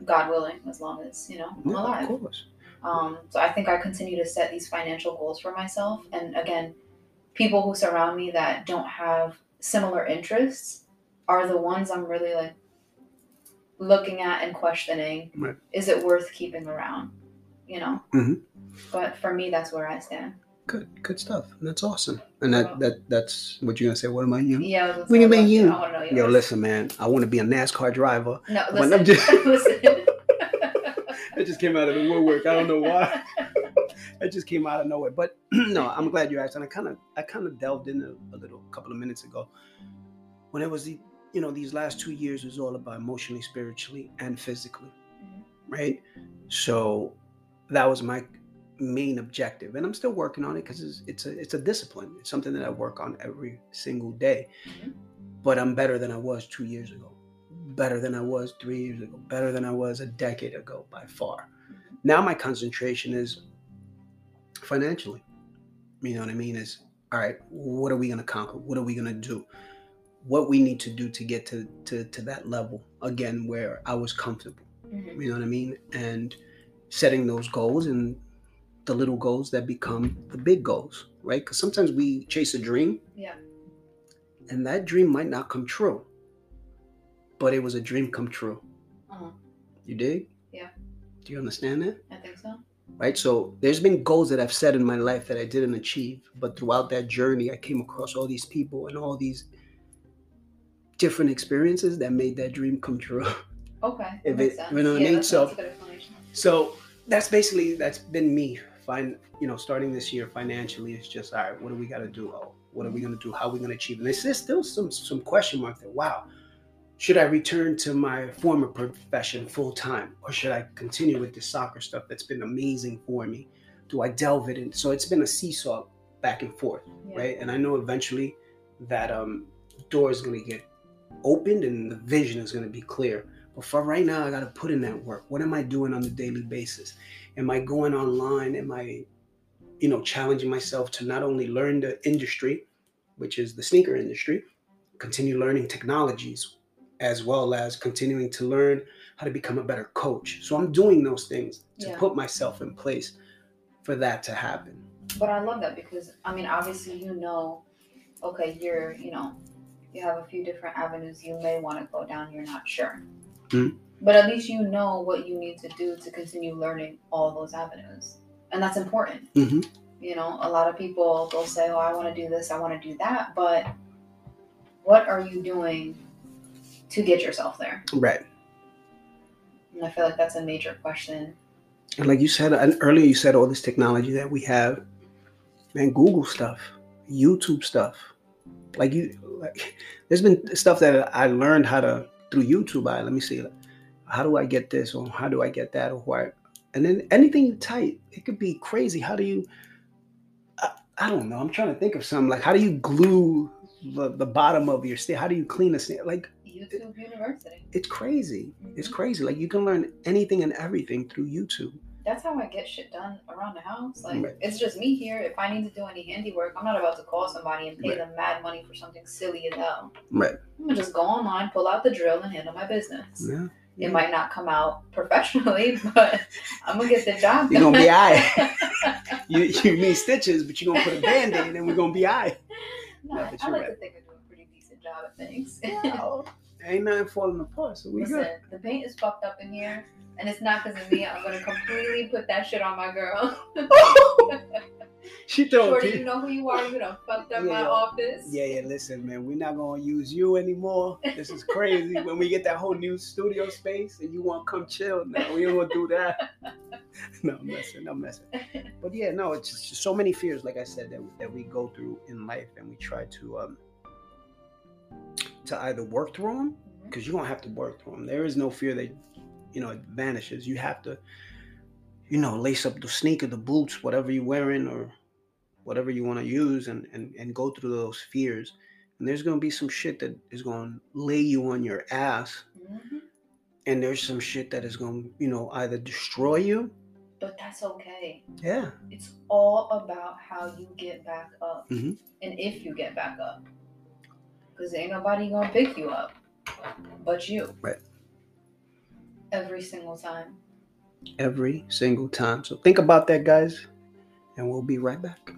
God willing, as long as, you know, I'm yeah, alive. of course Um, so I think I continue to set these financial goals for myself. And again, people who surround me that don't have similar interests are the ones I'm really like looking at and questioning. Right. Is it worth keeping around? You know. Mhm. But for me, that's where I stand. Good, good stuff. That's awesome. And that that that's what you're gonna say. What about you? Yeah. I What do you mean you? I Yo, listen, man. I want to be a NASCAR driver. No, listen. I'm just- listen. It just came out of the woodwork. I don't know why. it just came out of nowhere. But no, I'm glad you asked. And I kind of I kind of delved in a, a little couple of minutes ago when it was the you know these last two years was all about emotionally, spiritually, and physically, Mhm. right? So that was my main objective, and I'm still working on it because it's, it's a it's a discipline. It's something that I work on every single day. Mhm. But I'm better than I was two years ago, better than I was three years ago, better than I was a decade ago by far. Now my concentration is financially. You know what I mean? Is all right. What are we going to conquer? What are we going to do? What we need to do to get to, to to that level again where I was comfortable. Mhm. You know what I mean? And setting those goals and the little goals that become the big goals, right? Because sometimes we chase a dream Yeah. and that dream might not come true, but it was a dream come true. Uh-huh. You dig? Yeah. Do you understand that? I think so. Right. So there's been goals that I've set in my life that I didn't achieve, but throughout that journey, I came across all these people and all these different experiences that made that dream come true. Okay. If it- sense. you know what I yeah, mean? That's, So- that's good explanation. So that's basically that's been me. Find you know, starting this year financially, it's just all right. What do we got to do? Oh, what are we going to do? How are we going to achieve? And there's there's still some some question mark that wow, should I return to my former profession full time, or should I continue with this soccer stuff that's been amazing for me? Do I delve it in? So it's been a seesaw back and forth Yeah. right? And I know eventually that um, door is going to get opened and the vision is going to be clear. But for right now, I got to put in that work. What am I doing on a daily basis? Am I going online? Am I, you know, challenging myself to not only learn the industry, which is the sneaker industry, continue learning technologies, as well as continuing to learn how to become a better coach. So I'm doing those things to Yeah. put myself in place for that to happen. But I love that because I mean, obviously, you know, okay, you're, you know, you have a few different avenues you may want to go down. You're not sure, Mhm. but at least you know what you need to do to continue learning all those avenues, and that's important. hmm You know, a lot of people they'll say, "Oh, I want to do this, I want to do that," but what are you doing to get yourself there? Right. And I feel like that's a major question. And like you said and earlier, you said all this technology that we have, man, Google stuff, YouTube stuff. Like you, like, there's been stuff that I learned how to through YouTube. I let me see, how do I get this or how do I get that or why? And then anything you type, it could be crazy. How do you? I, I don't know. I'm trying to think of something like how do you glue the, the bottom of your stick? How do you clean a stick? Like YouTube University. it's crazy. It's Mhm. crazy. Like you can learn anything and everything through YouTube. that's how I get shit done around the house. Like Right. it's just me here. If I need to do any handiwork, I'm not about to call somebody and pay Right. them mad money for something silly as hell. Right. I'm gonna just go online, pull out the drill, and handle my business. Yeah. It might not come out professionally, but I'm gonna get the job You're gonna be alright. you you need stitches, but you're gonna put a band-aid and we're gonna be all right. No, No, I, I like right. to think I do a pretty decent job at things. Ain't nothing falling apart, so we Listen, good. the paint is fucked up in here, and it's not because of me. I'm gonna completely put that shit on my girl. she told Shorty, me. you know who you are. You done fucked up my Yeah. office. Yeah, yeah, listen, man, we're not gonna use you anymore. This is crazy. when we get that whole new studio space and you wanna come chill, no, we don't wanna do that. no, I'm messing, I'm messing. But yeah, no, it's just so many fears, like I said, that, that we go through in life and we try to um to either work through them because you don't have to work through them. There is no fear that you know it vanishes. You have to, you know, lace up the sneaker, the boots, whatever you're wearing, or whatever you want to use, and and and go through those fears. And there's gonna be some shit that is gonna lay you on your ass, Mhm. and there's some shit that is gonna, you know, either destroy you. But that's okay. Yeah, It's all about how you get back up Mhm. and if you get back up. Because ain't nobody gonna pick you up but you. Right. Every single time. Every single time. So think about that, guys, and we'll be right back.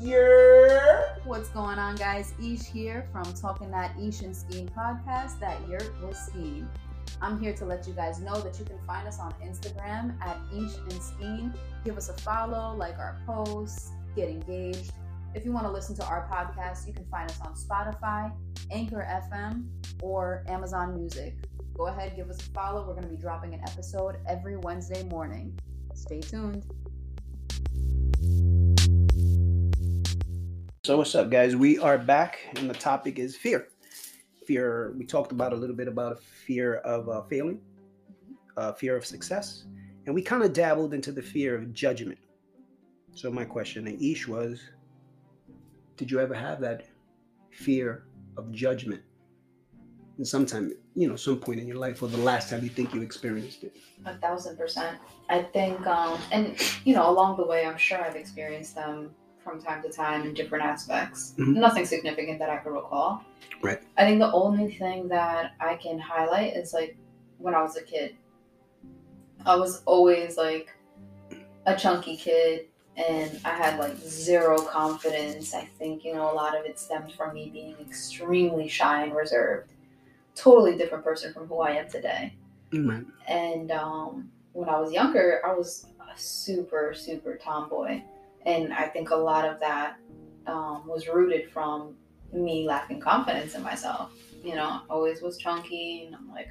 Yeah. What's going on, guys? Eesh here from Talking That Ish and Skeen podcast, that Yurt was Skeen. I'm here to let you guys know that you can find us on Instagram at Eesh and Skeen. Give us a follow, like our posts, get engaged. If you want to listen to our podcast, you can find us on Spotify, Anchor FM, or Amazon Music. Go ahead, give us a follow. We're going to be dropping an episode every Wednesday morning. Stay tuned. So, what's up, guys? We are back, and the topic is fear. Fear, we talked about a little bit about a fear of uh, failing, uh, fear of success, and we kind of dabbled into the fear of judgment. So, my question to Eesh was Did you ever have that fear of judgment? And sometime, you know, some point in your life, or the last time you think you experienced it? A thousand percent. I think, um, and you know, along the way, I'm sure I've experienced them from time to time in different aspects. Mhm. Nothing significant that I can recall. Right. I think the only thing that I can highlight is like when I was a kid. I was always like a chunky kid and I had like zero confidence. I think, you know, a lot of it stemmed from me being extremely shy and reserved. Totally different person from who I am today. Right. And um, when I was younger, I was a super, super tomboy. And I think a lot of that um, was rooted from me lacking confidence in myself. You know, I always was chunky, and I'm like,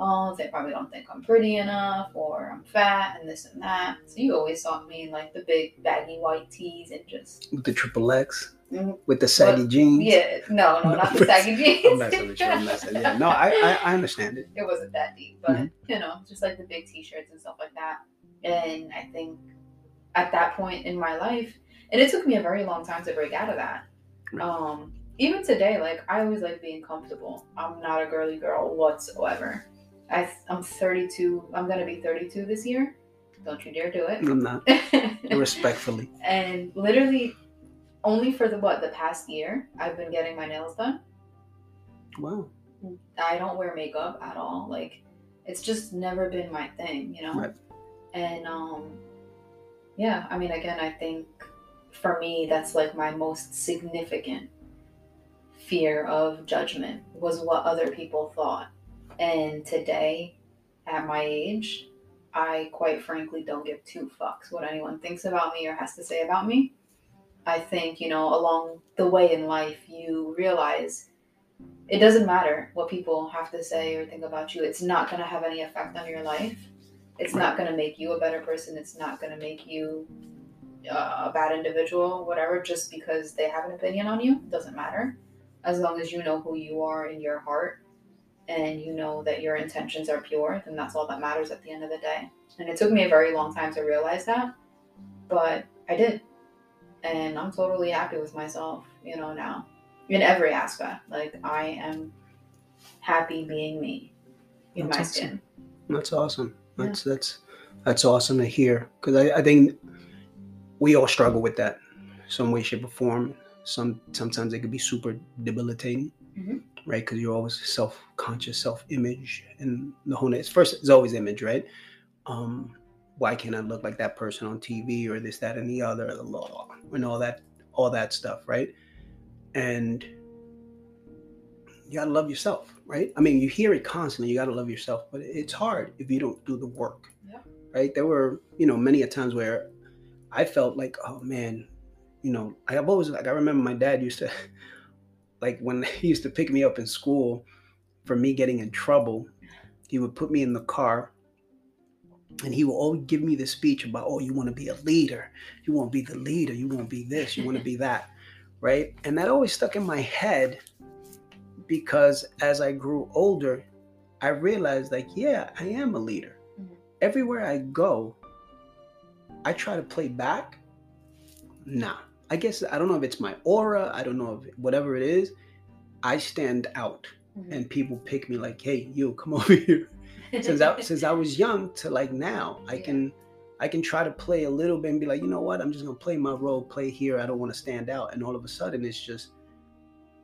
oh, they probably don't think I'm pretty enough, or I'm fat, and this and that. So you always saw me in like the big baggy white tees and just, With the triple X, Mhm. with the saggy jeans. yeah, no, no, not the saggy jeans. I'm messing with you. I'm messing. Yeah. No, I, I, I understand it. it wasn't that deep, but Mhm. you know, just like the big t-shirts and stuff like that. And I think at that point in my life, and it took me a very long time to break out of that. Right. Um, even today, like I always like being comfortable. I'm not a girly girl whatsoever. I, I'm 32. I'm gonna be 32 this year. Don't you dare do it. I'm not respectfully. and literally, only for the what the past year, I've been getting my nails done. Wow. I don't wear makeup at all. Like it's just never been my thing, you know. Right. And um yeah, I mean again, I think for me that's like my most significant fear of judgment was what other people thought. And today at my age, I quite frankly don't give two fucks what anyone thinks about me or has to say about me. I think, you know, along the way in life you realize it doesn't matter what people have to say or think about you. It's not going to have any effect on your life. It's not going to make you a better person. It's not going to make you uh, a bad individual, whatever, just because they have an opinion on you. It Doesn't matter. As long as you know who you are in your heart and you know that your intentions are pure, then that's all that matters at the end of the day. And it took me a very long time to realize that, but I did. And I'm totally happy with myself, you know, now in every aspect. Like I am happy being me in That's my awesome. skin. That's awesome. That's that's that's awesome to hear because I, I think we all struggle with that, some way, shape, or form. Some sometimes it could be super debilitating, Mhm. Right? Because you're always self-conscious, self-image, and the whole. It's first, it's always image, right? Um, why can't I look like that person on TV or this, that, and the other, the law, and all that, all that stuff, right? And you gotta love yourself, right? I mean, you hear it constantly. You gotta love yourself, but it's hard if you don't do the work, Yep. right? There were, you know, many a times where I felt like, oh man, you know, I've always like I remember my dad used to, like when he used to pick me up in school for me getting in trouble, he would put me in the car. And he would always give me the speech about, oh, you want to be a leader. You want to be the leader. You want to be this. You want to be that. Right. And that always stuck in my head because as I grew older, I realized, like, yeah, I am a leader. Mhm. Everywhere I go, I try to play back. Nah. I guess I don't know if it's my aura. I don't know if whatever it is. I stand out Mhm. and people pick me like, hey, you come over here. Since I since I was young to like now, I Yeah. can I can try to play a little bit and be like, you know what, I'm just gonna play my role, play here. I don't want to stand out. And all of a sudden it's just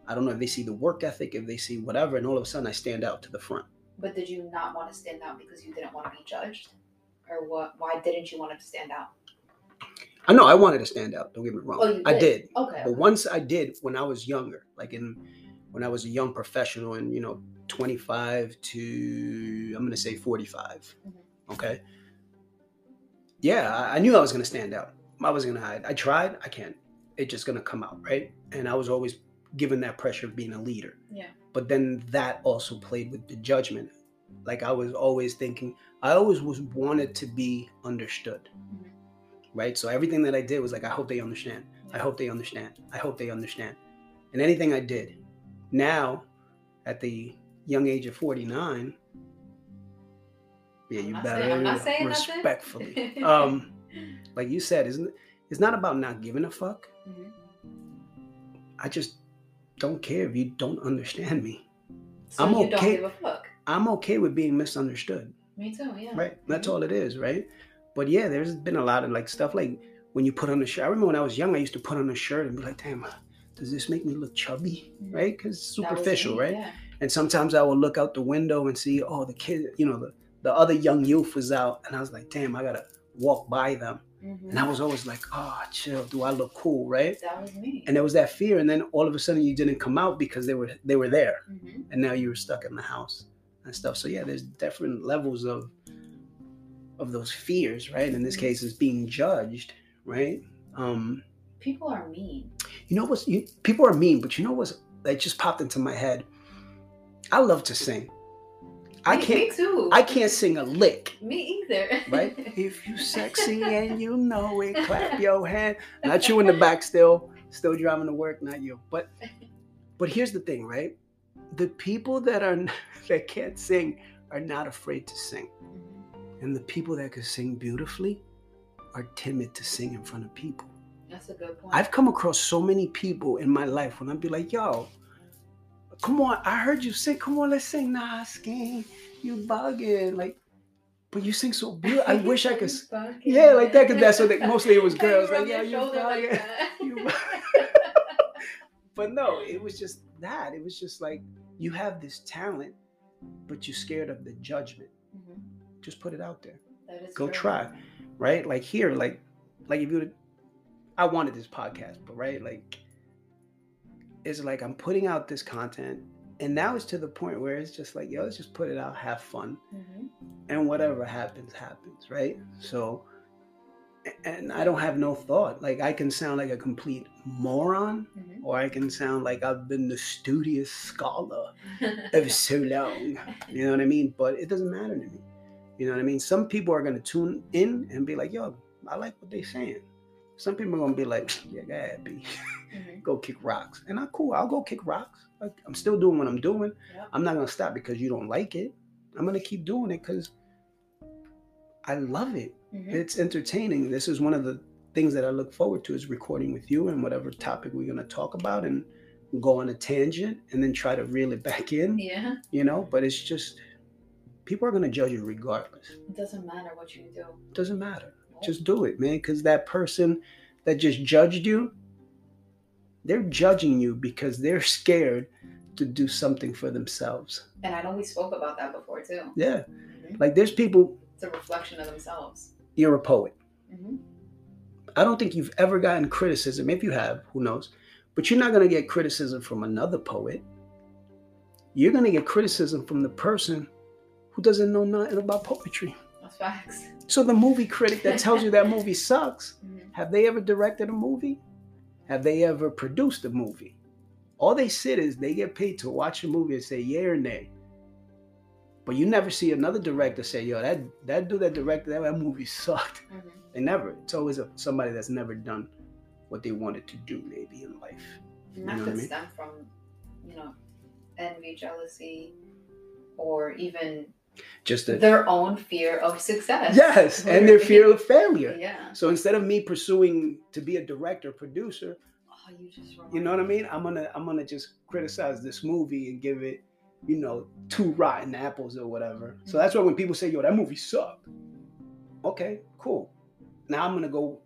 I don't know if they see the work ethic, if they see whatever, and all of a sudden I stand out to the front. But did you not want to stand out because you didn't want to be judged, or what? Why didn't you want to stand out? I know I wanted to stand out. Don't get me wrong. Oh, I did? Okay. But once I did, when I was younger, like in when I was a young professional, and you know, 25 to I'm gonna say 45. Mhm. Okay. Yeah, I, I knew I was gonna stand out. I was gonna hide. I tried. I can't. It's just gonna come out, right? And I was always given that pressure of being a leader. Yeah. But then that also played with the judgment. Like I was always thinking, I always was wanted to be understood. Mhm. Right. So everything that I did was like, I hope they understand. I hope they understand. I hope they understand. And anything I did. Now, at the young age of 49, yeah, I'm you better saying- I'm not saying respectfully. um, like you said, isn't it's not about not giving a fuck. Mhm. I just don't care if you don't understand me. So I'm you don't okay. give a fuck. I'm okay with being misunderstood. Me too. Yeah. Right. That's Mhm. all it is, right? But yeah, there's been a lot of like stuff like when you put on a shirt. I remember when I was young, I used to put on a shirt and be like, damn, does this make me look chubby? Mhm. Right? Because it's That was superficial, right? Yeah. And sometimes I would look out the window and see, oh, the kid, you know, the, the other young youth was out. And I was like, damn, I got to walk by them. Mhm. And I was always like, oh, chill. Do I look cool? Right. That was me. And there was that fear. And then all of a sudden you didn't come out because they were they were there. Mhm. And now you were stuck in the house and stuff. So yeah, there's different levels of of those fears, right? In this Mhm. case, is being judged, right? Um, People are mean. you know what's you, people are mean, but you know what's that just popped into my head? I love to sing. I can't Me too. I can't sing a lick, Me either. right? if you sexy and you know it, clap your hand. Not you in the back still, still driving to work, not you. But but here's the thing, right? The people that are that can't sing are not afraid to sing. And the people that can sing beautifully are timid to sing in front of people. That's a good point. I've come across so many people in my life when I'd be like, yo, come on, I heard you sing. Come on, let's sing. Nah, Skeen, you bugging. Like, but you sing so beautiful. I wish I could. Yeah, like that, 'cause that's what they- mostly it was girls, like, yeah, you shoulder like bugging. But no, it was just that. It was just like, you have this talent, but you're scared of the judgment. Mhm. Just put it out there. That is go true. try right like here like like if you would i wanted this podcast but right like it's like i'm putting out this content and now it's to the point where it's just like yo let's just put it out have fun Mhm. and whatever happens happens right so and i don't have no thought like i can sound like a complete moron Mhm. or i can sound like i've been the studious scholar of so long. You know what I mean? But it doesn't matter to me. You know what I mean? Some people are gonna tune in and be like, yo, I like what they're saying. Some people are gonna be like, yeah, go ahead, B. Mhm. go kick rocks. And I'm cool, I'll go kick rocks. I'm still doing what I'm doing. Yep. I'm not gonna stop because you don't like it. I'm gonna keep doing it because I love it. Mhm. It's entertaining. This is one of the things that I look forward to is recording with you and whatever topic we're gonna talk about and go on a tangent and then try to reel it back in Yeah. you know but it's just people are going to judge you regardless. It doesn't matter what you do. it doesn't matter. Just do it man because that person that just judged you they're judging you because they're scared to do something for themselves. And I know we spoke about that before too. yeah. Mhm. like there's people It's a reflection of themselves. you're a poet. Hmm i don't think you've ever gotten criticism. If you have who knows? But you're not going to get criticism from another poet. You're going to get criticism from the person who doesn't know nothing about poetry That's facts. so the movie critic that tells you that movie sucks Mhm. Have they ever directed a movie? Have they ever produced a movie? All they sit is they get paid to watch a movie and say yay or nay. But you never see another director say, "Yo, that that dude that directed that, that movie sucked." Mhm. They never. It's always a, somebody that's never done what they wanted to do, maybe in life. And You that know could I mean? stem from, you know, envy, jealousy, or even Just a their own fear of success. yes, and their fear of failure. Yeah. So instead of me pursuing to be a director, producer, Oh, you just You know what I mean? I'm gonna I'm gonna just criticize this movie and give it, you know, two rotten apples or whatever. So that's why when people say, "Yo, that movie sucked," okay, cool. Now I'm gonna go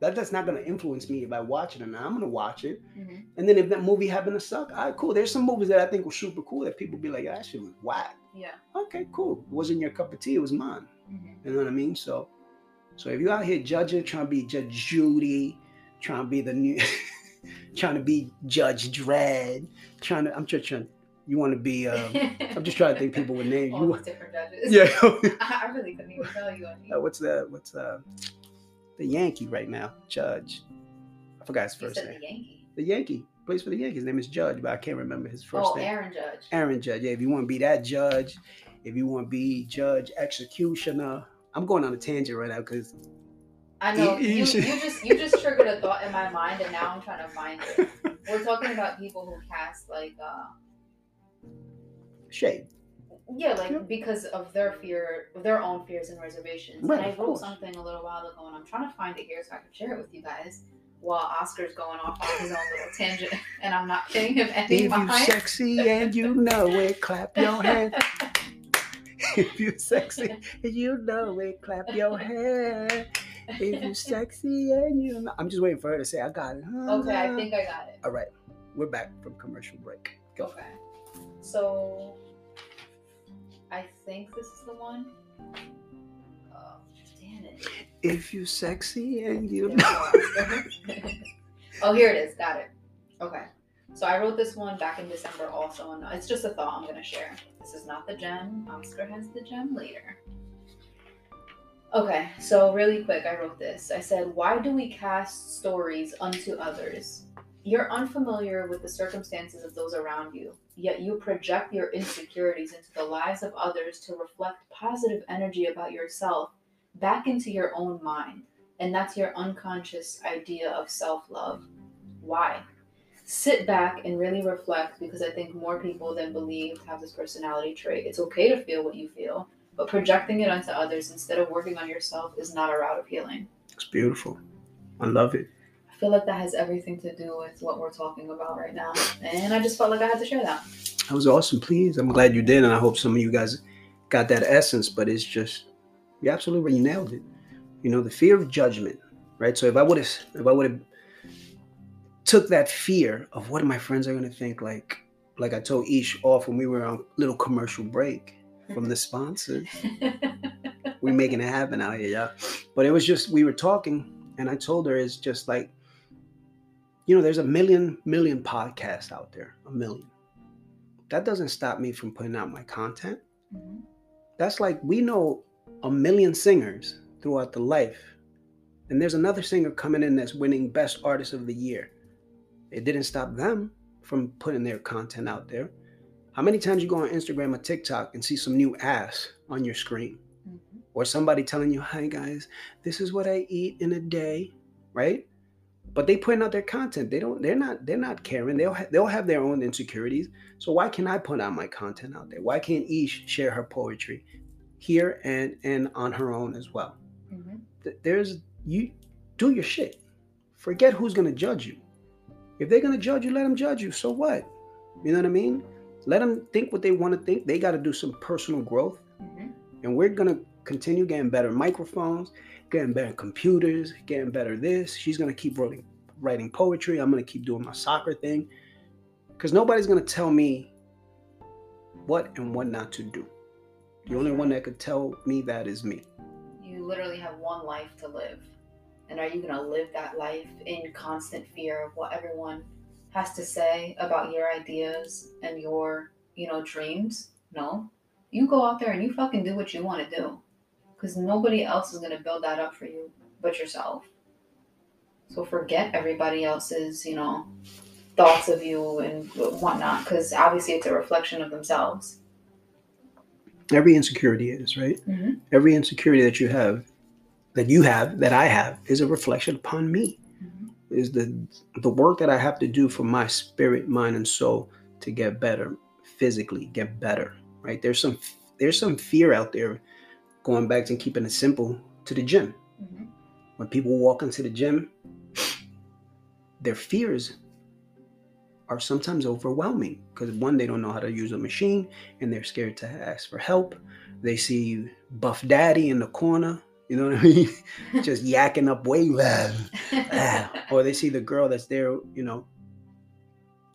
That that's not gonna influence me if I watch it or not. I'm gonna watch it. Mhm. And then if that movie happened to suck, all right, cool. There's some movies that I think were super cool that people be like, "Ah, that shit was whack. Yeah. Okay, cool. It wasn't your cup of tea, it was mine. Mhm. You know what I mean? So so if you're out here judging, trying to be Judge Judy, trying to be the new trying to be Judge Dredd, trying to I'm just trying you want to be um, I'm just trying to think people with names. All You, these different judges. yeah. I really couldn't even tell you. Uh, what's the what's uh the Yankee right now? Judge. I forgot his first name. the Yankee. The Yankee plays for the Yankees. His name is Judge, but I can't remember his first Oh, name. Aaron Judge. Aaron Judge. Yeah, if you want to be that judge, if you want to be judge executioner, I'm going on a tangent right now because I know You- you just you just triggered a thought in my mind, and now I'm trying to find it. We're talking about people who cast like, uh, shade. yeah, like Yeah. because of their fear, of their own fears and reservations. Right, and I wrote something a little while ago, and I'm trying to find it here so I can share it with you guys. While Oscar's going off on his own little tangent, and I'm not paying him any If you mind. sexy and you know it, clap your hands. if you're sexy and you know it, clap your hands. If you're sexy and you know, I'm just waiting for her to say, "I got it." okay, I think I got it. All right, we're back from commercial break. Go. Okay. So I think this is the one. Oh, damn it. If you're sexy and you know. oh, here it is. Got it. Okay. So I wrote this one back in December also, and it's just a thought I'm going to share. This is not the gem. Oscar has the gem later. Okay, so really quick, I wrote this. I said, Why do we cast stories unto others? You're unfamiliar with the circumstances of those around you, yet you project your insecurities into the lives of others to reflect positive energy about yourself back into your own mind. And that's your unconscious idea of self love. Why? Sit back and really reflect because I think more people than believed have this personality trait. It's okay to feel what you feel, but projecting it onto others instead of working on yourself is not a route of healing. It's beautiful. I love it. I feel like that has everything to do with what we're talking about right now. And I just felt like I had to share that. That was awesome. Please, I'm glad you did, and I hope some of you guys got that essence. But it's just, you absolutely you nailed it. You know, the fear of judgment, right? So if I would have, if I would have took that fear of what my friends are gonna think, like, like I told Eesh off when we were on little commercial break from the sponsors. we're making it happen out here, yeah. But it was just we were talking, and I told her it's just like, you know, there's a million million podcasts out there, a million. That doesn't stop me from putting out my content. Mhm. That's like we know a million singers throughout the life, and there's another singer coming in that's winning Best Artist of the Year. It didn't stop them from putting their content out there. How many times you go on Instagram or TikTok and see some new ass on your screen? Mhm. or somebody telling you, "Hi guys, this is what I eat in a day," right? But they putting out their content. They don't. They're not. They're not caring. They'll ha- they'll have their own insecurities. So why can't I put out my content out there? Why can't Eesh share her poetry here and and on her own as well? Mhm. There's you do your shit. Forget who's gonna judge you. If they're gonna judge you, let them judge you. So what? You know what I mean? Let them think what they want to think. They got to do some personal growth Mhm. and we're gonna continue getting better microphones, getting better computers, getting better this. She's gonna keep writing, writing poetry. I'm gonna keep doing my soccer thing, because nobody's gonna tell me what and what not to do. The only one that could tell me that is me. You literally have one life to live. And are you going to live that life in constant fear of what everyone has to say about your ideas and your, you know, dreams? No. You go out there and you fucking do what you want to do. Because nobody else is going to build that up for you but yourself. So forget everybody else's, you know, thoughts of you and whatnot. Because obviously it's a reflection of themselves. Every insecurity is right. Mhm. Every insecurity that you have, that you have, that I have, is a reflection upon me. Is the the work that I have to do for my spirit, mind, and soul to get better physically, get better. Right? There's some there's some fear out there. Going back to keeping it simple to the gym. Mhm. When people walk into the gym, their fears are sometimes overwhelming because one, they don't know how to use a machine and they're scared to ask for help. They see Buff Daddy in the corner You know what I mean? just yakking up way. Ah. or they see the girl that's there, you know,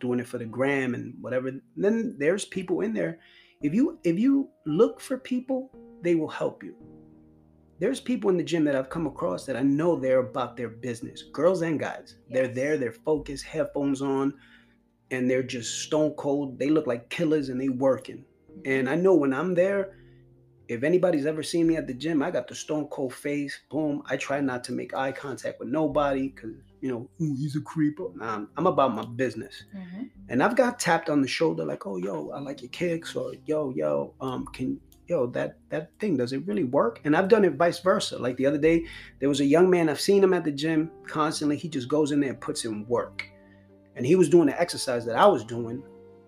doing it for the gram and whatever. And then there's people in there. If you if you look for people, they will help you. There's people in the gym that I've come across that I know they're about their business, girls and guys. Yes. They're there, they're focused, headphones on, and they're just stone cold. They look like killers and they working. And I know when I'm there, if anybody's ever seen me at the gym, I got the stone cold face. Boom. I try not to make eye contact with nobody because, you know, he's a creeper. Nah, I'm about my business. Mm-hmm. And I've got tapped on the shoulder like, oh, yo, I like your kicks. Or, yo, yo, um, can, yo, that, that thing, does it really work? And I've done it vice versa. Like the other day, there was a young man, I've seen him at the gym constantly. He just goes in there and puts in work. And he was doing the exercise that I was doing.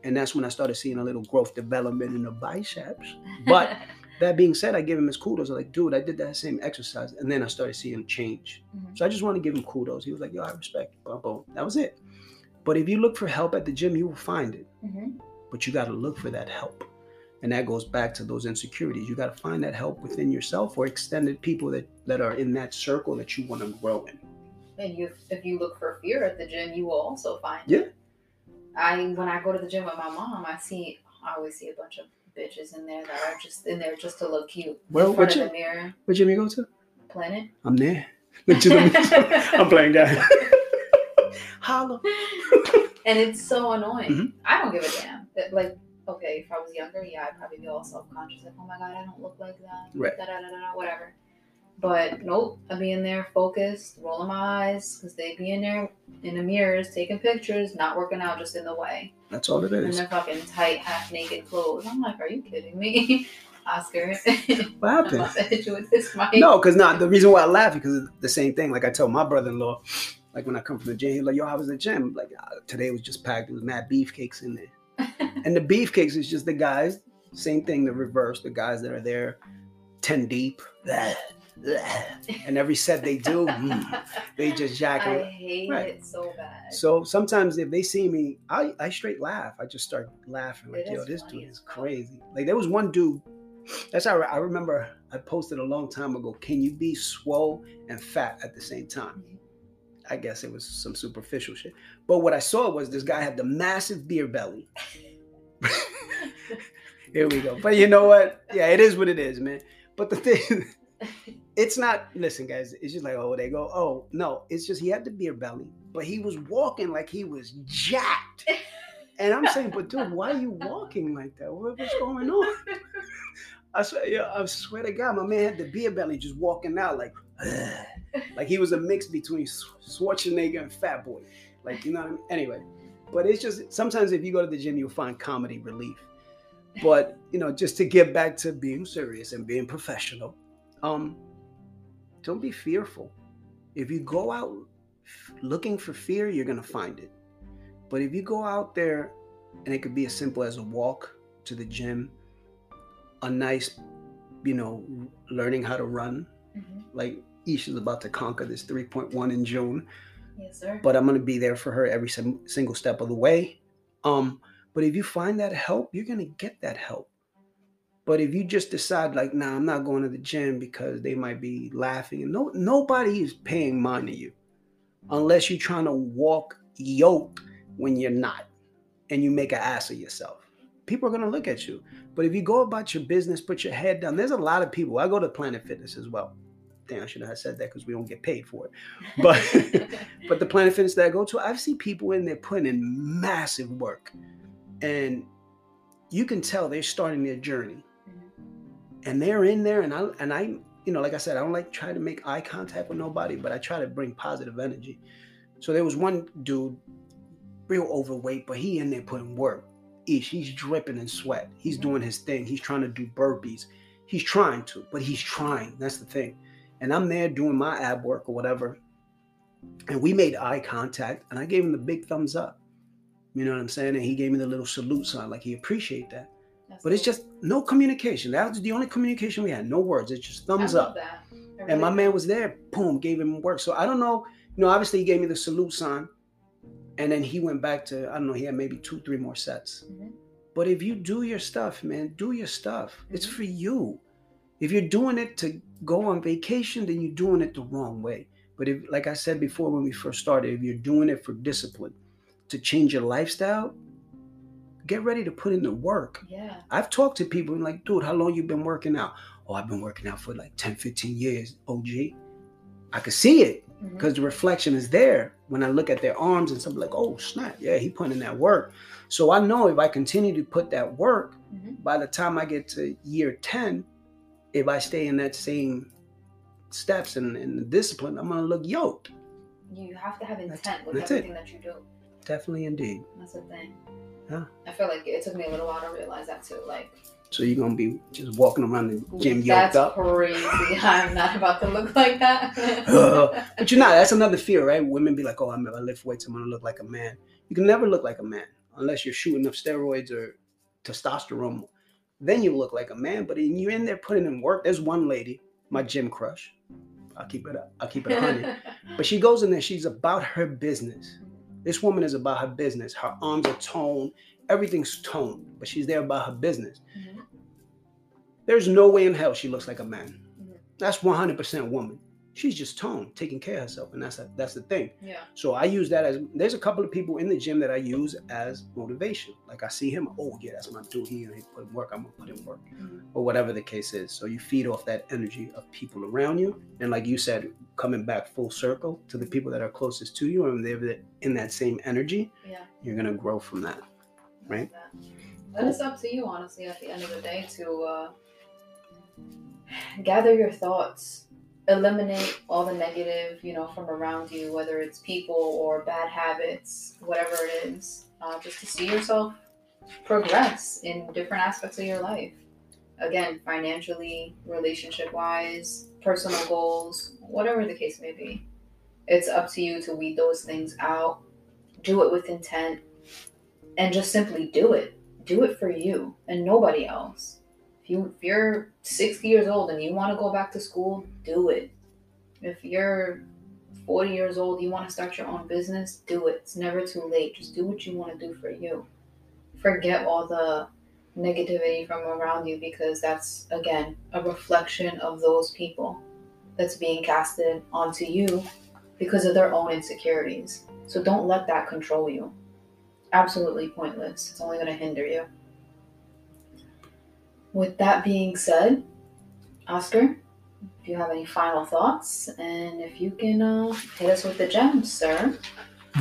And that's when I started seeing a little growth development in the biceps. But that being said, I give him his kudos. I'm like, dude, I did that same exercise. And then I started seeing change. Mm-hmm. So I just want to give him kudos. He was like, yo, I respect. Boom, boom. That was it. But if you look for help at the gym, you will find it. Mm-hmm. But you got to look for that help. And that goes back to those insecurities. You got to find that help within yourself or extended people that, that are in that circle that you want to grow in. And you, if you look for fear at the gym, you will also find yeah. it. I when I go to the gym with my mom, I see I always see a bunch of bitches in there that are just in there just to look cute. Well, in front of the mirror. What gym you go to? Planet. I'm there. I'm playing that. Holla. and it's so annoying. Mm-hmm. I don't give a damn. Like, okay, if I was younger, yeah, I'd probably be all self conscious, like, oh my god, I don't look like that. Right. Da, da, da, da, whatever. But nope, I'd be in there focused, rolling my eyes, because they'd be in there in the mirrors taking pictures, not working out, just in the way. That's all it is. And their fucking tight, half naked clothes. I'm like, are you kidding me? Oscar. What happened? with this mic. No, because not the reason why I laugh because the same thing. Like I tell my brother-in-law, like when I come from the gym, he's like, "Yo, how was the gym?" Like uh, today was just packed. There was mad beefcakes in there, and the beefcakes is just the guys. Same thing, the reverse. The guys that are there, ten deep and every set they do, mm, they just jack it. I hate right. it so bad. So sometimes if they see me, I, I straight laugh. I just start laughing like, yo, this dude is crazy. Like there was one dude. That's how I remember. I posted a long time ago. Can you be swole and fat at the same time? Mm-hmm. I guess it was some superficial shit. But what I saw was this guy had the massive beer belly. Here we go. But you know what? Yeah, it is what it is, man. But the thing it's not listen guys it's just like oh they go oh no it's just he had the beer belly but he was walking like he was jacked. And i'm saying but dude why are you walking like that? What, what's going on? I swear yeah, i swear to god my man had the beer belly just walking out like like he was a mix between schwarzenegger and fat boy. Like you know what i mean? Anyway but it's just sometimes if you go to the gym you'll find comedy relief. But you know just to get back to being serious and being professional um don't be fearful. If you go out looking for fear, you're going to find it. But if you go out there and it could be as simple as a walk to the gym, a nice, you know, learning how to run, mm-hmm. like Eesh is about to conquer this 3.1 in June. Yes, sir. But I'm going to be there for her every single step of the way. Um, but if you find that help, you're going to get that help. But if you just decide like, nah, I'm not going to the gym because they might be laughing, and no, nobody is paying mind to you, unless you're trying to walk yoke when you're not, and you make an ass of yourself. People are gonna look at you. But if you go about your business, put your head down. There's a lot of people. I go to Planet Fitness as well. Damn, I should have said that because we don't get paid for it. But but the Planet Fitness that I go to, I've seen people in there putting in massive work, and you can tell they're starting their journey and they're in there and I and I you know like I said I don't like try to make eye contact with nobody but I try to bring positive energy. So there was one dude real overweight but he in there putting work. Eesh, he's dripping in sweat. He's doing his thing. He's trying to do burpees. He's trying to, but he's trying. That's the thing. And I'm there doing my ab work or whatever. And we made eye contact and I gave him the big thumbs up. You know what I'm saying? And he gave me the little salute sign, like he appreciate that. That's but it's just no communication. That was the only communication we had. No words. It's just thumbs up. Really and my man was there. Boom, gave him work. So I don't know. You know, obviously he gave me the salute sign, and then he went back to I don't know. He had maybe two, three more sets. Mm-hmm. But if you do your stuff, man, do your stuff. Mm-hmm. It's for you. If you're doing it to go on vacation, then you're doing it the wrong way. But if, like I said before when we first started, if you're doing it for discipline, to change your lifestyle, get ready to put in the work. Yeah. I've talked to people and like, dude, how long you been working out? Oh, I've been working out for like 10, 15 years, OG. I can see it because mm-hmm. the reflection is there. When I look at their arms and something like, oh snap, yeah, he put in that work. So I know if I continue to put that work, mm-hmm. by the time I get to year 10, if I stay in that same steps and, and the discipline, I'm gonna look yoked. You have to have intent that's, with that's everything it. that you do. Definitely, indeed. That's the thing. Yeah. I feel like it took me a little while to realize that too. Like. So you're gonna be just walking around the gym yoked up? That's crazy. I'm not about to look like that. uh, but you're not. That's another fear, right? Women be like, "Oh, I'm gonna lift weights. I'm gonna look like a man." You can never look like a man unless you're shooting up steroids or testosterone. Then you look like a man. But you're in there putting in work. There's one lady, my gym crush. I'll keep it up. I'll keep it hundred. but she goes in there. She's about her business. This woman is about her business. Her arms are toned, everything's toned, but she's there about her business. Mm-hmm. There's no way in hell she looks like a man. Mm-hmm. That's 100% woman she's just toned, taking care of herself, and that's a, that's the thing. Yeah. So I use that as there's a couple of people in the gym that I use as motivation. Like I see him, oh yeah, that's my dude. He he put in work. I'm gonna put in work, mm-hmm. or whatever the case is. So you feed off that energy of people around you, and like you said, coming back full circle to the people that are closest to you, and they're in that same energy. Yeah. You're gonna grow from that, right? and it's up to you, honestly. At the end of the day, to uh, gather your thoughts eliminate all the negative, you know, from around you, whether it's people or bad habits, whatever it is, uh, just to see yourself progress in different aspects of your life. Again, financially, relationship wise, personal goals, whatever the case may be. It's up to you to weed those things out, do it with intent, and just simply do it. Do it for you and nobody else. If you if you're 60 years old and you want to go back to school, do it. If you're 40 years old, you want to start your own business, do it. It's never too late. Just do what you want to do for you. Forget all the negativity from around you because that's again a reflection of those people that's being casted onto you because of their own insecurities. So don't let that control you. Absolutely pointless. It's only going to hinder you with that being said, Oscar, if you have any final thoughts, and if you can uh, hit us with the gems, sir.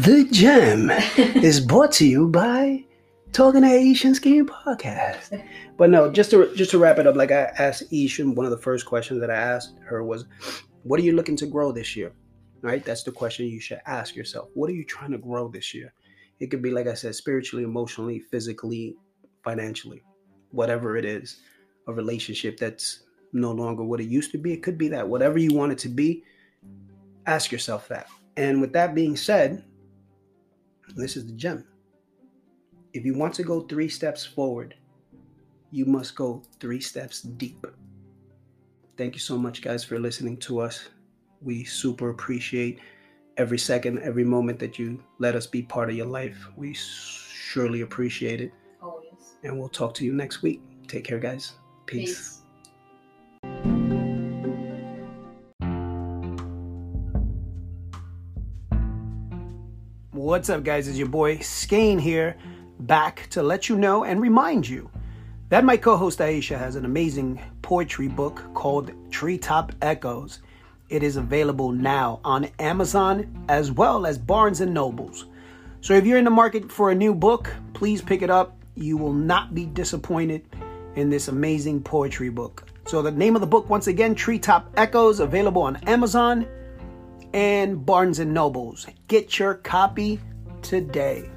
The gem is brought to you by Talking to Eesh and Skeen Podcast. But no, just to just to wrap it up, like I asked Ishan, one of the first questions that I asked her was, "What are you looking to grow this year?" Right, that's the question you should ask yourself. What are you trying to grow this year? It could be, like I said, spiritually, emotionally, physically, financially whatever it is, a relationship that's no longer what it used to be. It could be that whatever you want it to be, ask yourself that. And with that being said, this is the gem. If you want to go three steps forward, you must go three steps deep. Thank you so much, guys, for listening to us. We super appreciate every second, every moment that you let us be part of your life. We surely appreciate it and we'll talk to you next week. Take care, guys. Peace. Peace. What's up, guys? It's your boy Skeen here, back to let you know and remind you that my co host Aisha has an amazing poetry book called Treetop Echoes. It is available now on Amazon as well as Barnes and Nobles. So if you're in the market for a new book, please pick it up. You will not be disappointed in this amazing poetry book. So, the name of the book, once again, Treetop Echoes, available on Amazon and Barnes and Nobles. Get your copy today.